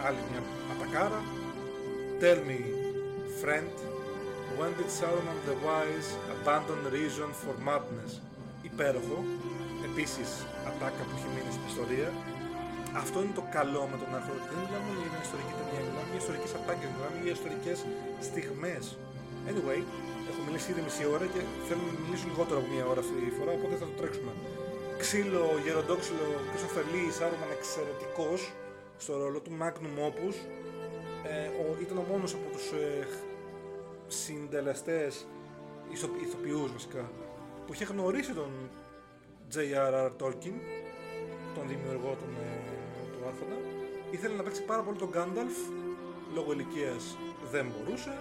άλλη μια ατακάρα, Tell me, friend, when did Saruman the Wise abandon reason for madness? Υπέροχο, επίσης ατάκα που έχει μείνει στην ιστορία. Αυτό είναι το καλό με τον άρθρο, δεν μιλάμε για μια ιστορική ταινία, μιλάμε για ιστορικές ατάκες, μιλάμε για ιστορικές στιγμές. Anyway, έχω μιλήσει ήδη μισή ώρα και θέλω να μιλήσω λιγότερο από μια ώρα αυτή τη φορά, οπότε θα το τρέξουμε. Ξύλο, γεροντόξυλο, Κρυστοφελή, Σάρουμαν εξαιρετικός στο ρόλο του, Magnum Opus. Ε, ο, ήταν ο μόνος από τους ε, συντελεστές ηθοποιούς βασικά που είχε γνωρίσει τον J.R.R. Tolkien τον δημιουργό των, ε, του Άρχοντα ήθελε να παίξει πάρα πολύ τον Gandalf λόγω ηλικίας δεν μπορούσε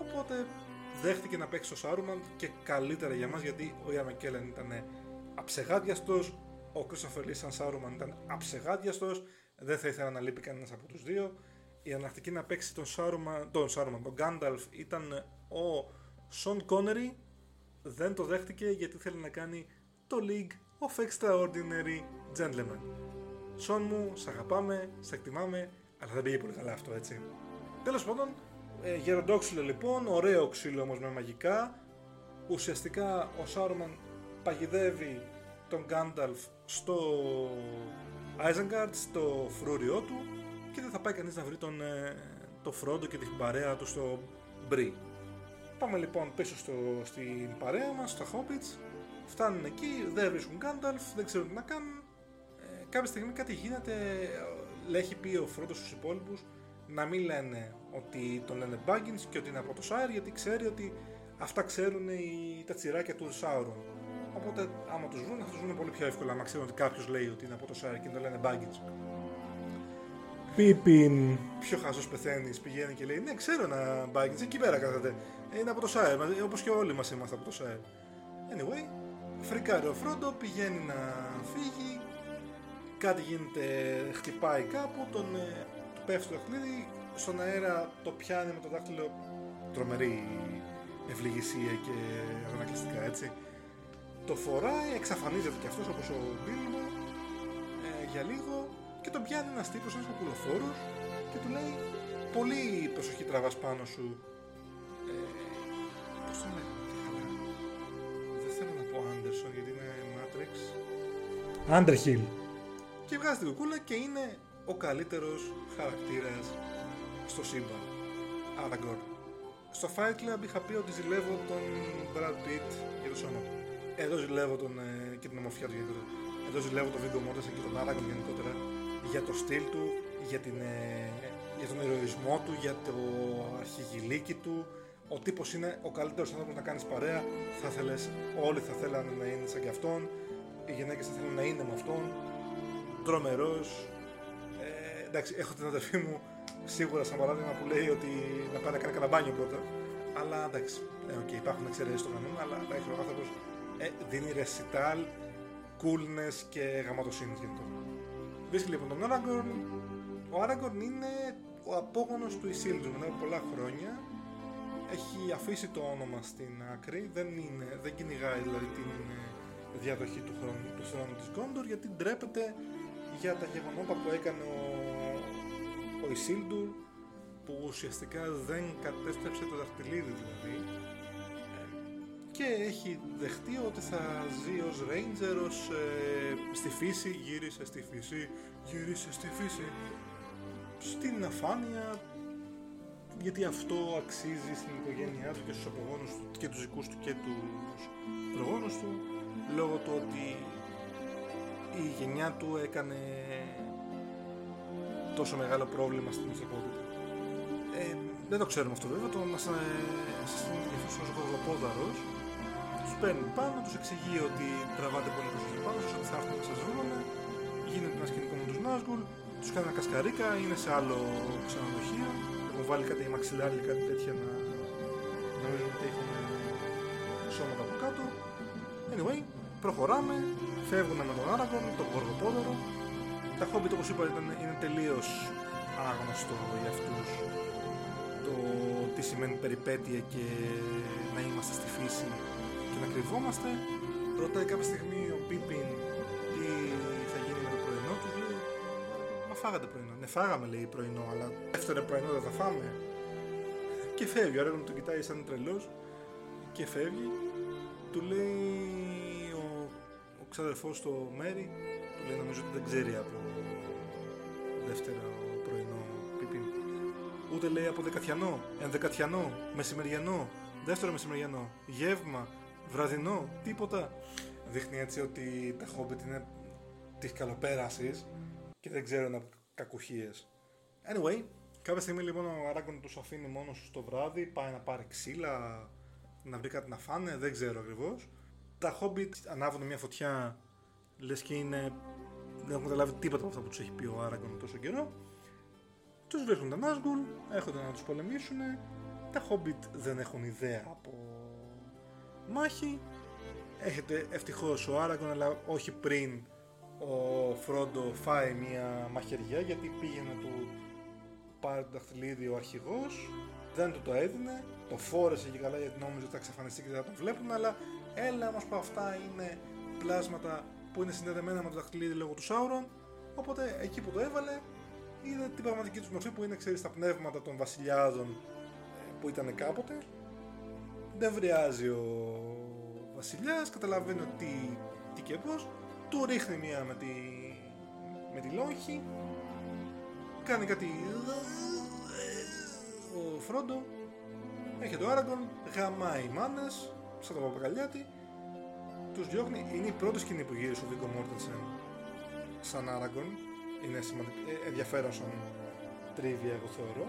οπότε δέχτηκε να παίξει το Σάρουμαν και καλύτερα για μας γιατί ο Ian McKellen ήταν αψεγάδιαστος ο Christopher Lee σαν Σάρουμαν ήταν αψεγάδιαστος δεν θα ήθελα να λείπει κανένας από τους δύο η ανακτική να παίξει τον Σάρουμαν, τον Σάρουμαν, τον Γκάνταλφ ήταν ο Σον Κόνερι δεν το δέχτηκε γιατί θέλει να κάνει το League of Extraordinary Gentlemen. Σον μου, σ' αγαπάμε, σ' εκτιμάμε, αλλά δεν πήγε πολύ καλά αυτό έτσι. Τέλος πάντων, ε, γεροντόξυλο λοιπόν, ωραίο ξύλο όμως με μαγικά. Ουσιαστικά ο Σάρουμαν παγιδεύει τον Γκάνταλφ στο Isengard, στο φρούριό του και δεν θα πάει κανείς να βρει τον, ε, το Φρόντο και την παρέα του στο Μπρι. Πάμε λοιπόν πίσω στο, στην παρέα μας, στα Hobbits. Φτάνουν εκεί, δεν βρίσκουν Γκάνταλφ, δεν ξέρουν τι να κάνουν. Ε, κάποια στιγμή κάτι γίνεται, ε, έχει πει ο Φρόντος στους υπόλοιπους να μην λένε ότι τον λένε Baggins και ότι είναι από το Σάιρ γιατί ξέρει ότι αυτά ξέρουν οι, τα τσιράκια του Σάουρον. Οπότε άμα τους βρουν θα τους βρουν πολύ πιο εύκολα άμα ξέρουν ότι κάποιος λέει ότι είναι από το Σάιρ και τον λένε Baggins. Πίπιν. Πιο χάσο πεθαίνεις, πηγαίνει και λέει: Ναι, ξέρω ένα Baggins, εκεί πέρα κάθεται. Είναι από το Σάιρ, όπως και όλοι μας είμαστε από το Σάιρ. Anyway, φρικάρει ο Φρόντο, πηγαίνει να φύγει. Κάτι γίνεται, χτυπάει κάπου, τον, ε, του πέφτει το δαχτυλίδι. Στον αέρα το πιάνει με το δάχτυλο. Τρομερή ευληγησία και ανακλαστικά έτσι. Το φοράει, εξαφανίζεται κι αυτός όπως ο Μπίλμπο ε, για λίγο και τον πιάνει ένας τύπος, ένας κουλοφόρο και του λέει: Πολύ προσοχή τραβάς πάνω σου. Ε, Πώς το λέει, Δεν θέλω να πω Άντερσον γιατί είναι Matrix. Underhill. Και βγάζει την κουκούλα και είναι ο καλύτερος χαρακτήρας στο σύμπαν. Aragorn. Στο Fight Club είχα πει ότι ζηλεύω τον Brad Pitt για το σώμα του. Εδώ ζηλεύω τον, ε, και την ομορφιά του γενικότερα. Εδώ ζηλεύω τον Viggo Mortensen και τον Aragorn γενικότερα για το στυλ του, για, την, ε, για τον ηρωισμό του, για το αρχιγυλίκι του. Ο τύπος είναι ο καλύτερος άνθρωπος να κάνεις παρέα. Θα θέλες, όλοι θα θέλανε να είναι σαν κι αυτόν. Οι γυναίκες θα θέλουν να είναι με αυτόν. Τρομερός. Ε, εντάξει, έχω την αδερφή μου σίγουρα σαν παράδειγμα που λέει ότι να πάει να κάνει κανένα μπάνιο πρώτα. Αλλά εντάξει, ε, okay, υπάρχουν εξαιρέσεις στο κανόνα, αλλά εντάξει, ο άνθρωπος ε, δίνει ρεσιτάλ, coolness και γαματοσύνη γενικότερα. Βρίσκει λοιπόν τον Άραγκορν. Ο Άραγκορν είναι ο απόγονος του Ισίλντου μετά από πολλά χρόνια. Έχει αφήσει το όνομα στην άκρη, δεν, είναι, δεν κυνηγάει δηλαδή την διαδοχή του, χρόνου, του θρόνου της Γκόντορ γιατί ντρέπεται για τα γεγονότα που έκανε ο, ο Ισίλντουρ που ουσιαστικά δεν κατέστρεψε το δαχτυλίδι δηλαδή και έχει δεχτεί ότι θα ζει ως Ranger, ως, ε, στη φύση, γύρισε στη φύση, γύρισε στη φύση, στην αφάνεια, γιατί αυτό αξίζει στην οικογένειά του και στους απογόνους του και τους δικούς του και τους προγόνους του, λόγω του ότι η γενιά του έκανε τόσο μεγάλο πρόβλημα στην ανθρωπότητα. Ε, δεν το ξέρουμε αυτό βέβαια, το μας ε, σας ως γοδοπόδαρος τους παίρνει πάνω, τους εξηγεί ότι τραβάτε πολύ προσοχή πάνω σας, ότι θα έρθουν να σας βρουν. Γίνεται ένα σκηνικό με τους Νάσγκουλ, τους κάνει ένα κασκαρίκα, είναι σε άλλο ξενοδοχείο. Έχουν βάλει κάτι μαξιλάρι ή κάτι τέτοια να νομίζουν ότι έχουν σώματα από κάτω. Anyway, προχωράμε, φεύγουν με τον Άραγκον, τον Γοργοπόδωρο. Τα Hobbit όπως είπα είναι τελείως άγνωστο για αυτούς το τι σημαίνει περιπέτεια και να είμαστε στη φύση και να κρυβόμαστε. Ρωτάει κάποια στιγμή ο Πίπιν τι θα γίνει με το πρωινό του. Λέει, Μα φάγατε πρωινό. Ναι, φάγαμε λέει πρωινό, αλλά δεύτερο πρωινό δεν θα φάμε. Και φεύγει. Ο Άραγκον τον κοιτάει σαν τρελός και φεύγει. Του λέει ο, ο ξαδερφός του Μέρι, του λέει νομίζω ότι δεν ξέρει από δεύτερο πρωινό Πίπιν. Ούτε λέει από δεκατιανό, ενδεκατιανό, μεσημεριανό, δεύτερο μεσημεριανό, γεύμα, βραδινό, τίποτα. Δείχνει έτσι ότι τα Hobbit είναι της καλοπέρασης και δεν ξέρουν από κακουχίες. Anyway, κάποια στιγμή λοιπόν ο Αράγκον τους αφήνει μόνος στο βράδυ, πάει να πάρει ξύλα, να βρει κάτι να φάνε, δεν ξέρω ακριβώς. Τα Hobbit ανάβουν μια φωτιά, λες και είναι... δεν έχουν καταλάβει τίποτα από αυτά που τους έχει πει ο Άραγκον τόσο καιρό. Τους βρίσκουν τα Nazgûl, έρχονται να τους πολεμήσουν. Τα Hobbit δεν έχουν ιδέα από μάχη. Έχετε ευτυχώς ο Άραγκον, αλλά όχι πριν ο Φρόντο φάει μια μαχαιριά γιατί πήγαινε του πάρει το δαχτυλίδι ο αρχηγός. Δεν του το έδινε, το φόρεσε και καλά γιατί νόμιζε ότι θα εξαφανιστεί και δεν θα τον βλέπουν αλλά έλα όμως που αυτά είναι πλάσματα που είναι συνδεδεμένα με το δαχτυλίδι λόγω του Σάουρον. Οπότε εκεί που το έβαλε είδε την πραγματική του μορφή που είναι ξέρεις τα πνεύματα των βασιλιάδων ε, που ήταν κάποτε δεν βριάζει ο βασιλιάς καταλαβαίνει ότι τι και πώς. Του ρίχνει μία με τη, με τη λόγχη. Κάνει κάτι ο Φρόντο. Έχει το Άραγκον γαμάει μάνες σαν το παπαγαλιάτι τους διώχνει. Είναι η πρώτη σκηνή που γύρισε ο Βίγκο Μόρτενσεν σαν Άραγκον είναι σημαντικό, ε, ενδιαφέρον σαν τρίβια εγώ θεωρώ.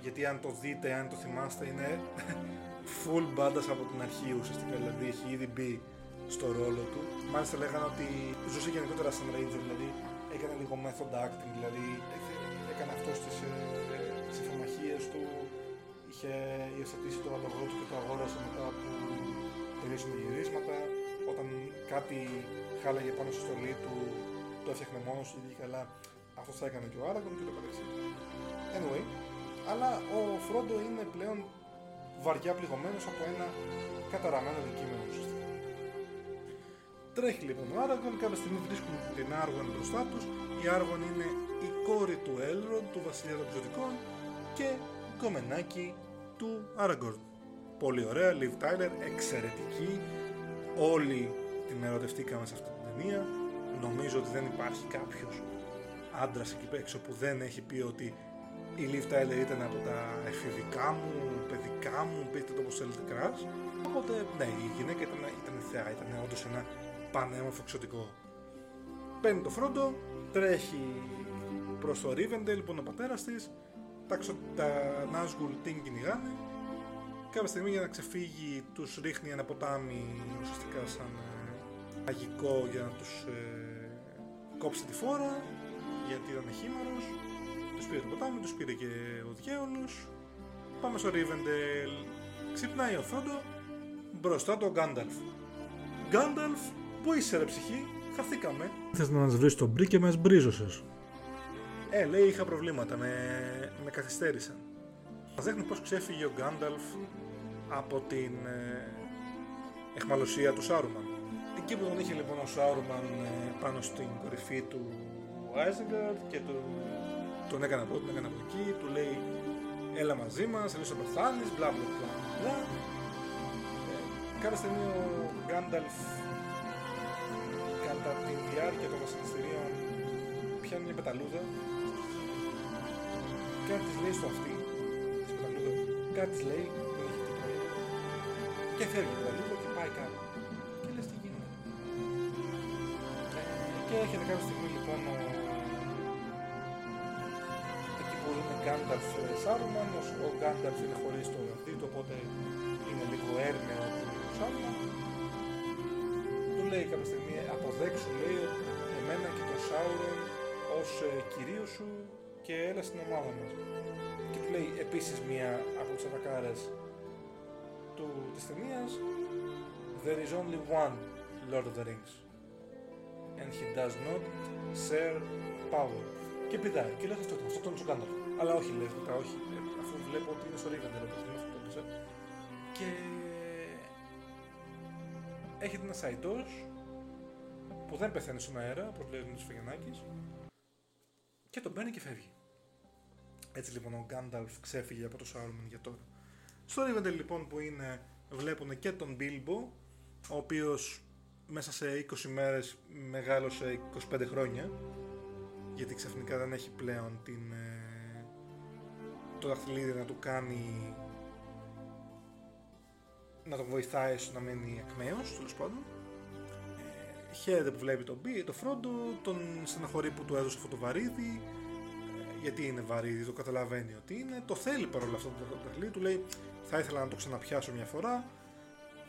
Γιατί αν το δείτε, αν το θυμάστε είναι full μπάντας από την αρχή ουσιαστικά δηλαδή έχει ήδη μπει στο ρόλο του. Μάλιστα λέγανε ότι ζούσε γενικότερα σαν Ranger, δηλαδή έκανε λίγο method acting, δηλαδή έκανε αυτό στις, ε, του, είχε υιοθετήσει το αλογό του και το αγόρασε μετά από τελείωσαν τα γυρίσματα. Όταν κάτι χάλαγε πάνω στη στολή του, το έφτιαχνε μόνος του και καλά. Αυτός θα έκανε και ο Άραγκον και το καθεξής. Anyway, αλλά ο Φρόντο είναι πλέον βαριά πληγωμένος από ένα καταραμένο αντικείμενο ουσιαστικά. Τρέχει λοιπόν ο Άραγκον, κάποια στιγμή βρίσκουν την Άργον μπροστά τους. Η Άργον είναι η κόρη του Έλρον, του βασιλιά των Ξωτικών και κομμενάκι του Άραγκορν. Πολύ ωραία, Liv Tyler, εξαιρετική. Όλοι την ερωτευτήκαμε σε αυτή την ταινία. Νομίζω ότι δεν υπάρχει κάποιος άντρας εκεί έξω που δεν έχει πει ότι η Liv Tyler ήταν από τα εφηβικά μου, παιδικά μου, πείτε το όπως θέλετε κράς. Οπότε ναι, η γυναίκα ήταν, ήταν θεά, ήταν όντως ένα πανέμορφο εξωτικό. Παίρνει το φρόντο, τρέχει προς το Rivendell που είναι ο πατέρας της, τα, τα Nazgûl την κυνηγάνε. Κάποια στιγμή για να ξεφύγει τους ρίχνει ένα ποτάμι ουσιαστικά σαν ε, μαγικό για να τους ε, κόψει τη φόρα γιατί ήταν χήμαρος τους πήρε το ποτάμι, τους πήρε και ο διάολος πάμε στο Rivendell ξυπνάει ο Φρόντο μπροστά του ο Γκάνταλφ Γκάνταλφ Πού είσαι ρε ψυχή, χαθήκαμε. Θες να μας βρεις τον μπρι και μας μπρίζωσες. Ε, λέει είχα προβλήματα, με, με καθυστέρησαν. Μας δείχνει πως ξέφυγε ο Γκάνταλφ από την ε, εχμαλωσία του Σάρουμαν. Εκεί που τον είχε λοιπόν ο Σάρουμαν ε, πάνω στην κορυφή του Άιζεγκαρτ και του, τον έκανε από εδώ, τον έκανε από εκεί, του λέει έλα μαζί μας, εμείς θα πεθάνεις, μπλα μπλα μπλα. Ε, κάποια στιγμή ο Γκάνταλφ κατά τη διάρκεια των βασανιστήριων πιάνει μια πεταλούδα κάτι της λέει στο αυτή της πεταλούδας κάτι της λέει δεν έχει τίποτα και φεύγει η πεταλούδα και πάει κάτω και λες τι γίνεται; Και έρχεται κάποια στιγμή λοιπόν ο... Γκάνταλφ Σάρουμαν ο Γκάνταλφ είναι χωρίς το αυτή του οπότε είναι λίγο έρμεο του Σάρουμαν του λέει κάποια στιγμή αποδέξου λέει εμένα και τον Σάουρον ως ε, κυρίου σου και έλα στην ομάδα μας. Και του λέει επίσης μία από τις ατακάρες του, της ταινίας There is only one Lord of the Rings and he does not share power. Και πηδάει και λέει αυτό, αυτό τον Γκάνταλφ. Αλλά όχι λέει αυτά, όχι. Ε, αφού βλέπω ότι είναι στο Rivendell όπως είναι αυτό το και έχετε ένα σαϊτός που δεν πεθαίνει στον αέρα, όπως λέει ο Φεγενάκης, και τον παίρνει και φεύγει. Έτσι λοιπόν ο Γκάνταλφ ξέφυγε από το Σάουρμεν για τώρα. Στο Rivendell λοιπόν που είναι, βλέπουν και τον Μπίλμπο, ο οποίος μέσα σε 20 μέρες μεγάλωσε 25 χρόνια, γιατί ξαφνικά δεν έχει πλέον την, ε, το δαχτυλίδι να του κάνει να τον βοηθάει στο να μένει ακμαίος, τέλος πάντων. Ε, χαίρεται που βλέπει τον, το Φρόντο, τον στεναχωρεί που του έδωσε αυτό το βαρύδι, ε, γιατί είναι βαρύδι, το καταλαβαίνει ότι είναι. Το θέλει παρόλα αυτά το δαχτυλίδι, του λέει θα ήθελα να το ξαναπιάσω μια φορά.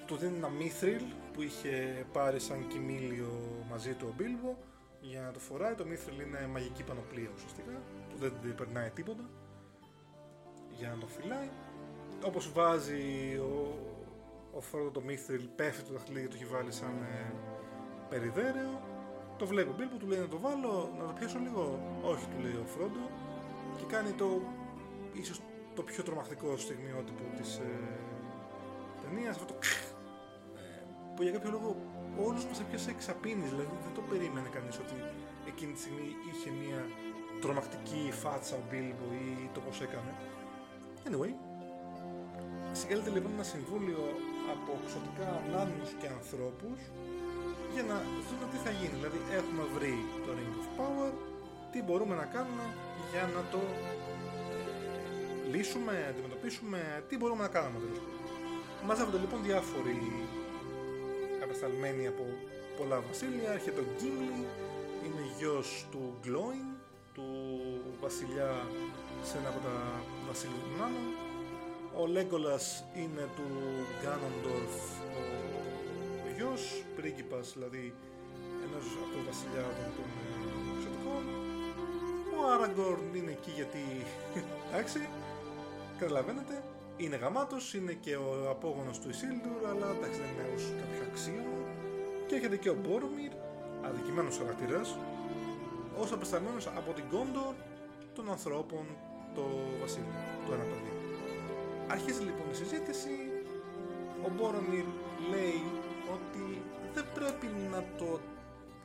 Του δίνει ένα μύθριλ που είχε πάρει σαν κοιμήλιο μαζί του ο Μπίλβο για να το φοράει. Το μύθριλ είναι μαγική πανοπλία ουσιαστικά που δεν περνάει τίποτα για να το φυλάει. Όπως βάζει ο, ο Φρόντο το Μύθριλ πέφτει το δαχτυλίδι και το έχει βάλει σαν ε, περιδέρεο. Το βλέπει ο Μπίλμπο, του λέει να το βάλω, να το πιάσω λίγο. Όχι, του λέει ο Φρόντο. Και κάνει το ίσως το πιο τρομακτικό στιγμιότυπο της ε, ταινίας, αυτό το ε, που για κάποιο λόγο όλους μας έπιασε εξαπίνης, δηλαδή δεν το περίμενε κανείς ότι εκείνη τη στιγμή είχε μια τρομακτική φάτσα ο Μπίλμπο ή το πώς έκανε. Anyway, συγκαλείται λοιπόν ένα συμβούλιο από ξωτικά νάνους και ανθρώπους για να δούμε τι θα γίνει. Δηλαδή έχουμε βρει το Ring of Power, τι μπορούμε να κάνουμε για να το ε, λύσουμε, αντιμετωπίσουμε, τι μπορούμε να κάνουμε τέλος Μαζεύονται λοιπόν διάφοροι απεσταλμένοι από πολλά βασίλεια, έρχεται ο Gimli, είναι γιος του Glowing, του βασιλιά σε ένα από τα βασίλεια του Νάνων, ο Λέγκολας είναι του Γκάνοντορφ ο γιος, πρίγκιπας δηλαδή ενός από τον βασιλιά των εξωτικών. Ο Άραγκορν είναι εκεί γιατί, εντάξει, καταλαβαίνετε, είναι γαμάτος, είναι και ο απόγονος του Ισίλντουρ, αλλά εντάξει δεν είναι ως κάποιο αξίωμα. Και έρχεται και ο Μπόρομιρ, αδικημένος χαρακτήρας, ως απεσταλμένος από την Κόντορ των ανθρώπων το βασίλειο, το ένα παιδί. Αρχίζει λοιπόν η συζήτηση. Ο Μπόρομιρ λέει ότι δεν πρέπει να το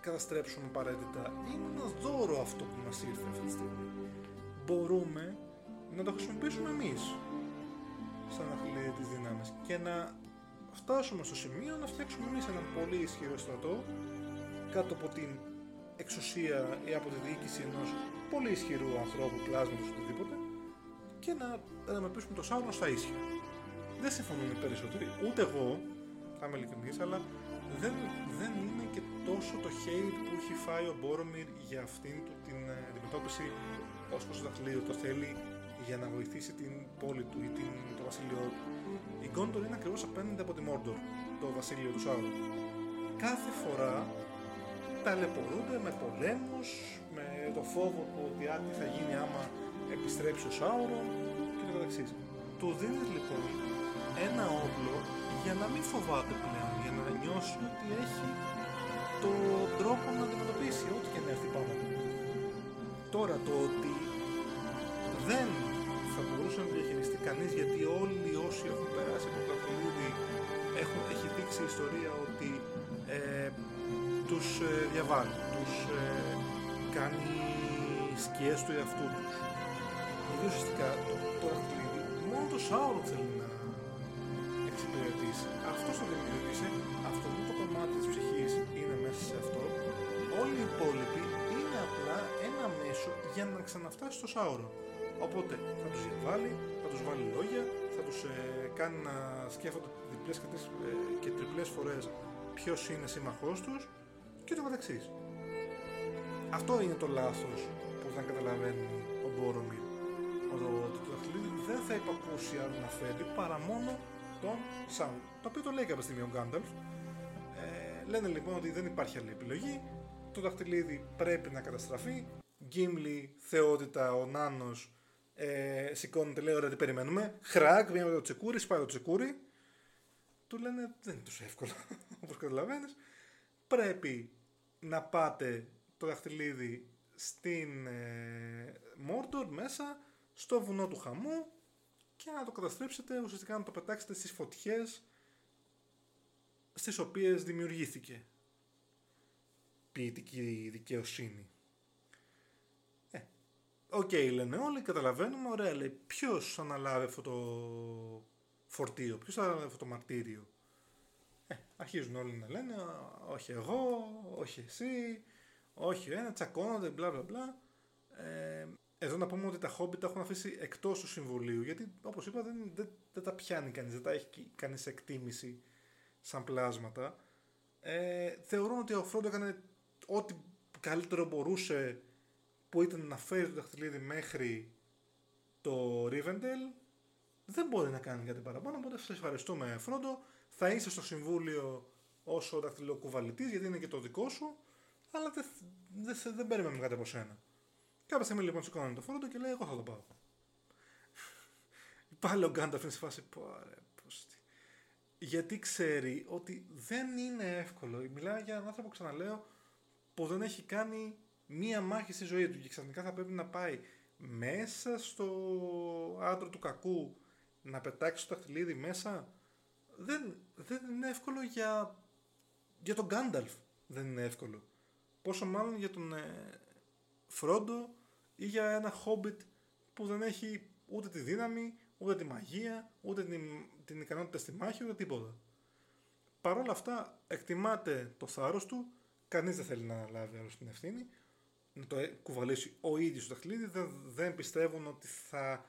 καταστρέψουμε απαραίτητα. Είναι ένα δώρο αυτό που μας ήρθε αυτή τη στιγμή. Μπορούμε να το χρησιμοποιήσουμε εμείς σαν αθλητή της δύναμης και να φτάσουμε στο σημείο να φτιάξουμε εμείς έναν πολύ ισχυρό στρατό κάτω από την εξουσία ή από τη διοίκηση ενός πολύ ισχυρού ανθρώπου, πλάσματος οτιδήποτε και να αντιμετωπίσουμε το Σάουρον στα ίσια. Δεν συμφωνούν οι περισσότεροι, ούτε εγώ, θα είμαι ειλικρινής, αλλά δεν, δεν είναι και τόσο το hate που έχει φάει ο Μπόρομιρ για αυτήν του την ε, αντιμετώπιση ως προς το δαχτυλίδιο. Το θέλει για να βοηθήσει την πόλη του ή την, το βασίλειό του. Η Γκόντορ είναι ακριβώς απέναντι από τη Μόρντορ, το βασίλειο του Σάουρον. Κάθε φορά ταλαιπωρούνται με πολέμους, με το φόβο του ότι τι θα γίνει άμα επιστρέψει ο Σάουρον και το καθεξή. Του δίνεις λοιπόν ένα όπλο για να μην φοβάται πλέον, για να νιώσει ότι έχει τον τρόπο να αντιμετωπίσει ό,τι και να έρθει πάνω του. Τώρα το ότι δεν θα μπορούσε να διαχειριστεί κανείς γιατί όλοι όσοι έχουν περάσει από το παιχνίδι έχουν, έχει δείξει η ιστορία ότι ε, τους ε, διαβάλλει, τους ε, κάνει σκιές του εαυτού τους γιατί ουσιαστικά το, το δαχτυλίδι μόνο το Σάουρο θέλει να εξυπηρετήσει. Αυτός το δημιουργήσε, αυτό το κομμάτι της ψυχής είναι μέσα σε αυτό. Όλοι οι υπόλοιποι είναι απλά ένα μέσο για να ξαναφτάσει στο Σάουρο. Οπότε θα τους διαβάλει, θα τους βάλει λόγια, θα τους ε, κάνει να σκέφτονται διπλές ε, και τριπλές φορές ποιος είναι σύμμαχός τους και το καταξύ. Αυτό είναι το λάθος που δεν καταλαβαίνει ο Μπόρομιρ ότι το δαχτυλίδι δεν θα υπακούσει άλλο να φέρει παρά μόνο τον Σάουρ. Το οποίο το λέει κάποια στιγμή ο Γκάνταλφ. Ε, λένε λοιπόν ότι δεν υπάρχει άλλη επιλογή. Το δαχτυλίδι πρέπει να καταστραφεί. Γκίμλι, θεότητα, ο Νάνος ε, σηκώνεται, λέει: Ωραία, τι περιμένουμε. Χρακ, βγαίνει με το τσεκούρι, σπάει το τσεκούρι. Του λένε: Δεν είναι τόσο εύκολο, όπως καταλαβαίνεις. Πρέπει να πάτε το δαχτυλίδι στην ε, Μόρτορ μέσα στο βουνό του χαμού και να το καταστρέψετε ουσιαστικά να το πετάξετε στις φωτιές στις οποίες δημιουργήθηκε ποιητική δικαιοσύνη. Ε, οκ, okay, λένε όλοι, καταλαβαίνουμε, ωραία λέει, ποιος αναλάβει αυτό το φορτίο, ποιος αναλάβει αυτό το μαρτύριο. Ε, αρχίζουν όλοι να λένε, όχι εγώ, όχι εσύ, όχι ένας, τσακώνονται, μπλα μπλα μπλα. Ε, εδώ να πούμε ότι τα χόμπι τα έχουν αφήσει εκτός του συμβουλίου, γιατί όπως είπα δεν, δεν, δεν τα πιάνει κανείς, δεν τα έχει κανείς εκτίμηση σαν πλάσματα. Ε, θεωρούν ότι ο Φρόντο έκανε ό,τι καλύτερο μπορούσε που ήταν να φέρει το δαχτυλίδι μέχρι το Rivendell δεν μπορεί να κάνει κάτι παραπάνω, οπότε σας ευχαριστούμε Φρόντο, θα είσαι στο συμβούλιο όσο δαχτυλοκουβαλητής γιατί είναι και το δικό σου, αλλά δεν, δεν, δεν περιμένουμε κάτι από σένα. Κάποια στιγμή λοιπόν σηκώνει το Φρόντο και λέει εγώ θα το πάω. Πάλι ο Γκάνταφ είναι σε φάση, πω, γιατί ξέρει ότι δεν είναι εύκολο. Μιλάει για έναν άνθρωπο, ξαναλέω, που δεν έχει κάνει μία μάχη στη ζωή του και ξαφνικά θα πρέπει να πάει μέσα στο άντρο του κακού να πετάξει το δαχτυλίδι μέσα. Δεν, δεν είναι εύκολο για, για τον Γκάνταλφ. Δεν είναι εύκολο. Πόσο μάλλον για τον ε, Φρόντο ή για ένα Χόμπιτ που δεν έχει ούτε τη δύναμη, ούτε τη μαγεία, ούτε την, την ικανότητα στη μάχη, ούτε τίποτα. Παρ' όλα αυτά εκτιμάται το θάρρος του, κανείς δεν θέλει να αναλάβει άλλο την ευθύνη, να το κουβαλήσει ο ίδιος το δαχτυλίδι, δεν, δεν πιστεύουν ότι θα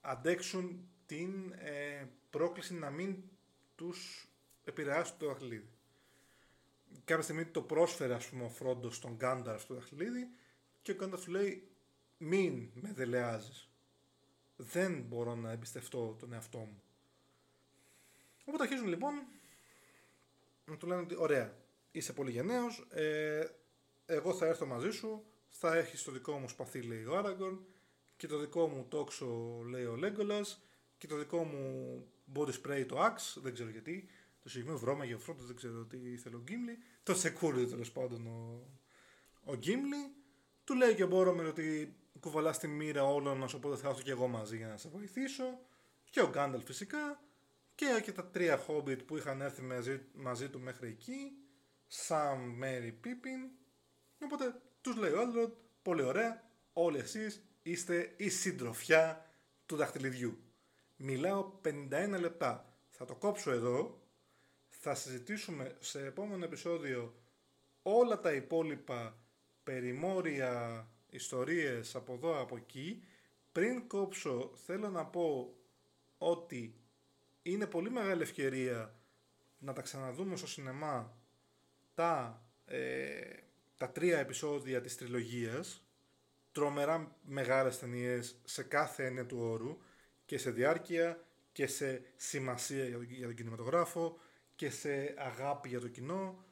αντέξουν την ε, πρόκληση να μην τους επηρεάσει το δαχτυλίδι. Κάποια στιγμή το πρόσφερε ας πούμε ο Φρόντος στον Γκάνταρ το δαχτυλίδι και ο Γκάνταρ του λέει μην με δελεάζεις δεν μπορώ να εμπιστευτώ τον εαυτό μου. Οπότε αρχίζουν λοιπόν να του λένε ότι ωραία, είσαι πολύ γενναίος, ε, εγώ θα έρθω μαζί σου, θα έχεις το δικό μου σπαθί λέει ο Άραγκορν και το δικό μου τόξο λέει ο Λέγκολας και το δικό μου body spray το Axe, δεν ξέρω γιατί, το συγκεκριμένο βρώμα για φρόντο, δεν ξέρω τι ήθελε ο Γκίμλι, το Σεκούρι τέλος πάντων ο, ο Γκίμλι, του λέει και ο Μπόρομερ ότι κουβαλάς τη μοίρα όλων μα, οπότε θα έρθω και εγώ μαζί για να σε βοηθήσω. Και ο Γκάνταλ φυσικά. Και, και τα τρία Hobbit που είχαν έρθει μαζί, μαζί του μέχρι εκεί. Σαμ, Μέρι, Πίπιν. Οπότε τους λέει ο Άλροντ, πολύ ωραία, όλοι εσείς είστε η συντροφιά του δαχτυλιδιού. Μιλάω 51 λεπτά. Θα το κόψω εδώ. Θα συζητήσουμε σε επόμενο επεισόδιο όλα τα υπόλοιπα περιμόρια ιστορίες από εδώ από εκεί. Πριν κόψω θέλω να πω ότι είναι πολύ μεγάλη ευκαιρία να τα ξαναδούμε στο σινεμά τα, ε, τα τρία επεισόδια της τριλογίας τρομερά μεγάλες ταινίες σε κάθε έννοια του όρου και σε διάρκεια και σε σημασία για τον, για τον κινηματογράφο και σε αγάπη για το κοινό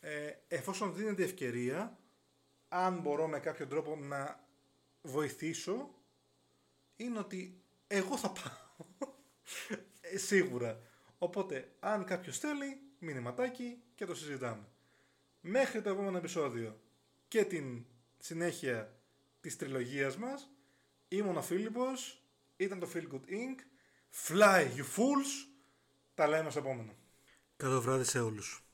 ε, εφόσον δίνεται ευκαιρία αν μπορώ με κάποιο τρόπο να βοηθήσω είναι ότι εγώ θα πάω. Ε, σίγουρα. Οπότε, αν κάποιος θέλει, μηνυματάκι και το συζητάμε. Μέχρι το επόμενο επεισόδιο και την συνέχεια της τριλογίας μας, ήμουν ο Φίλιππος, ήταν το Feel Good Inc. Fly, you fools! Τα λέμε στο επόμενο. Καλό βράδυ σε όλους.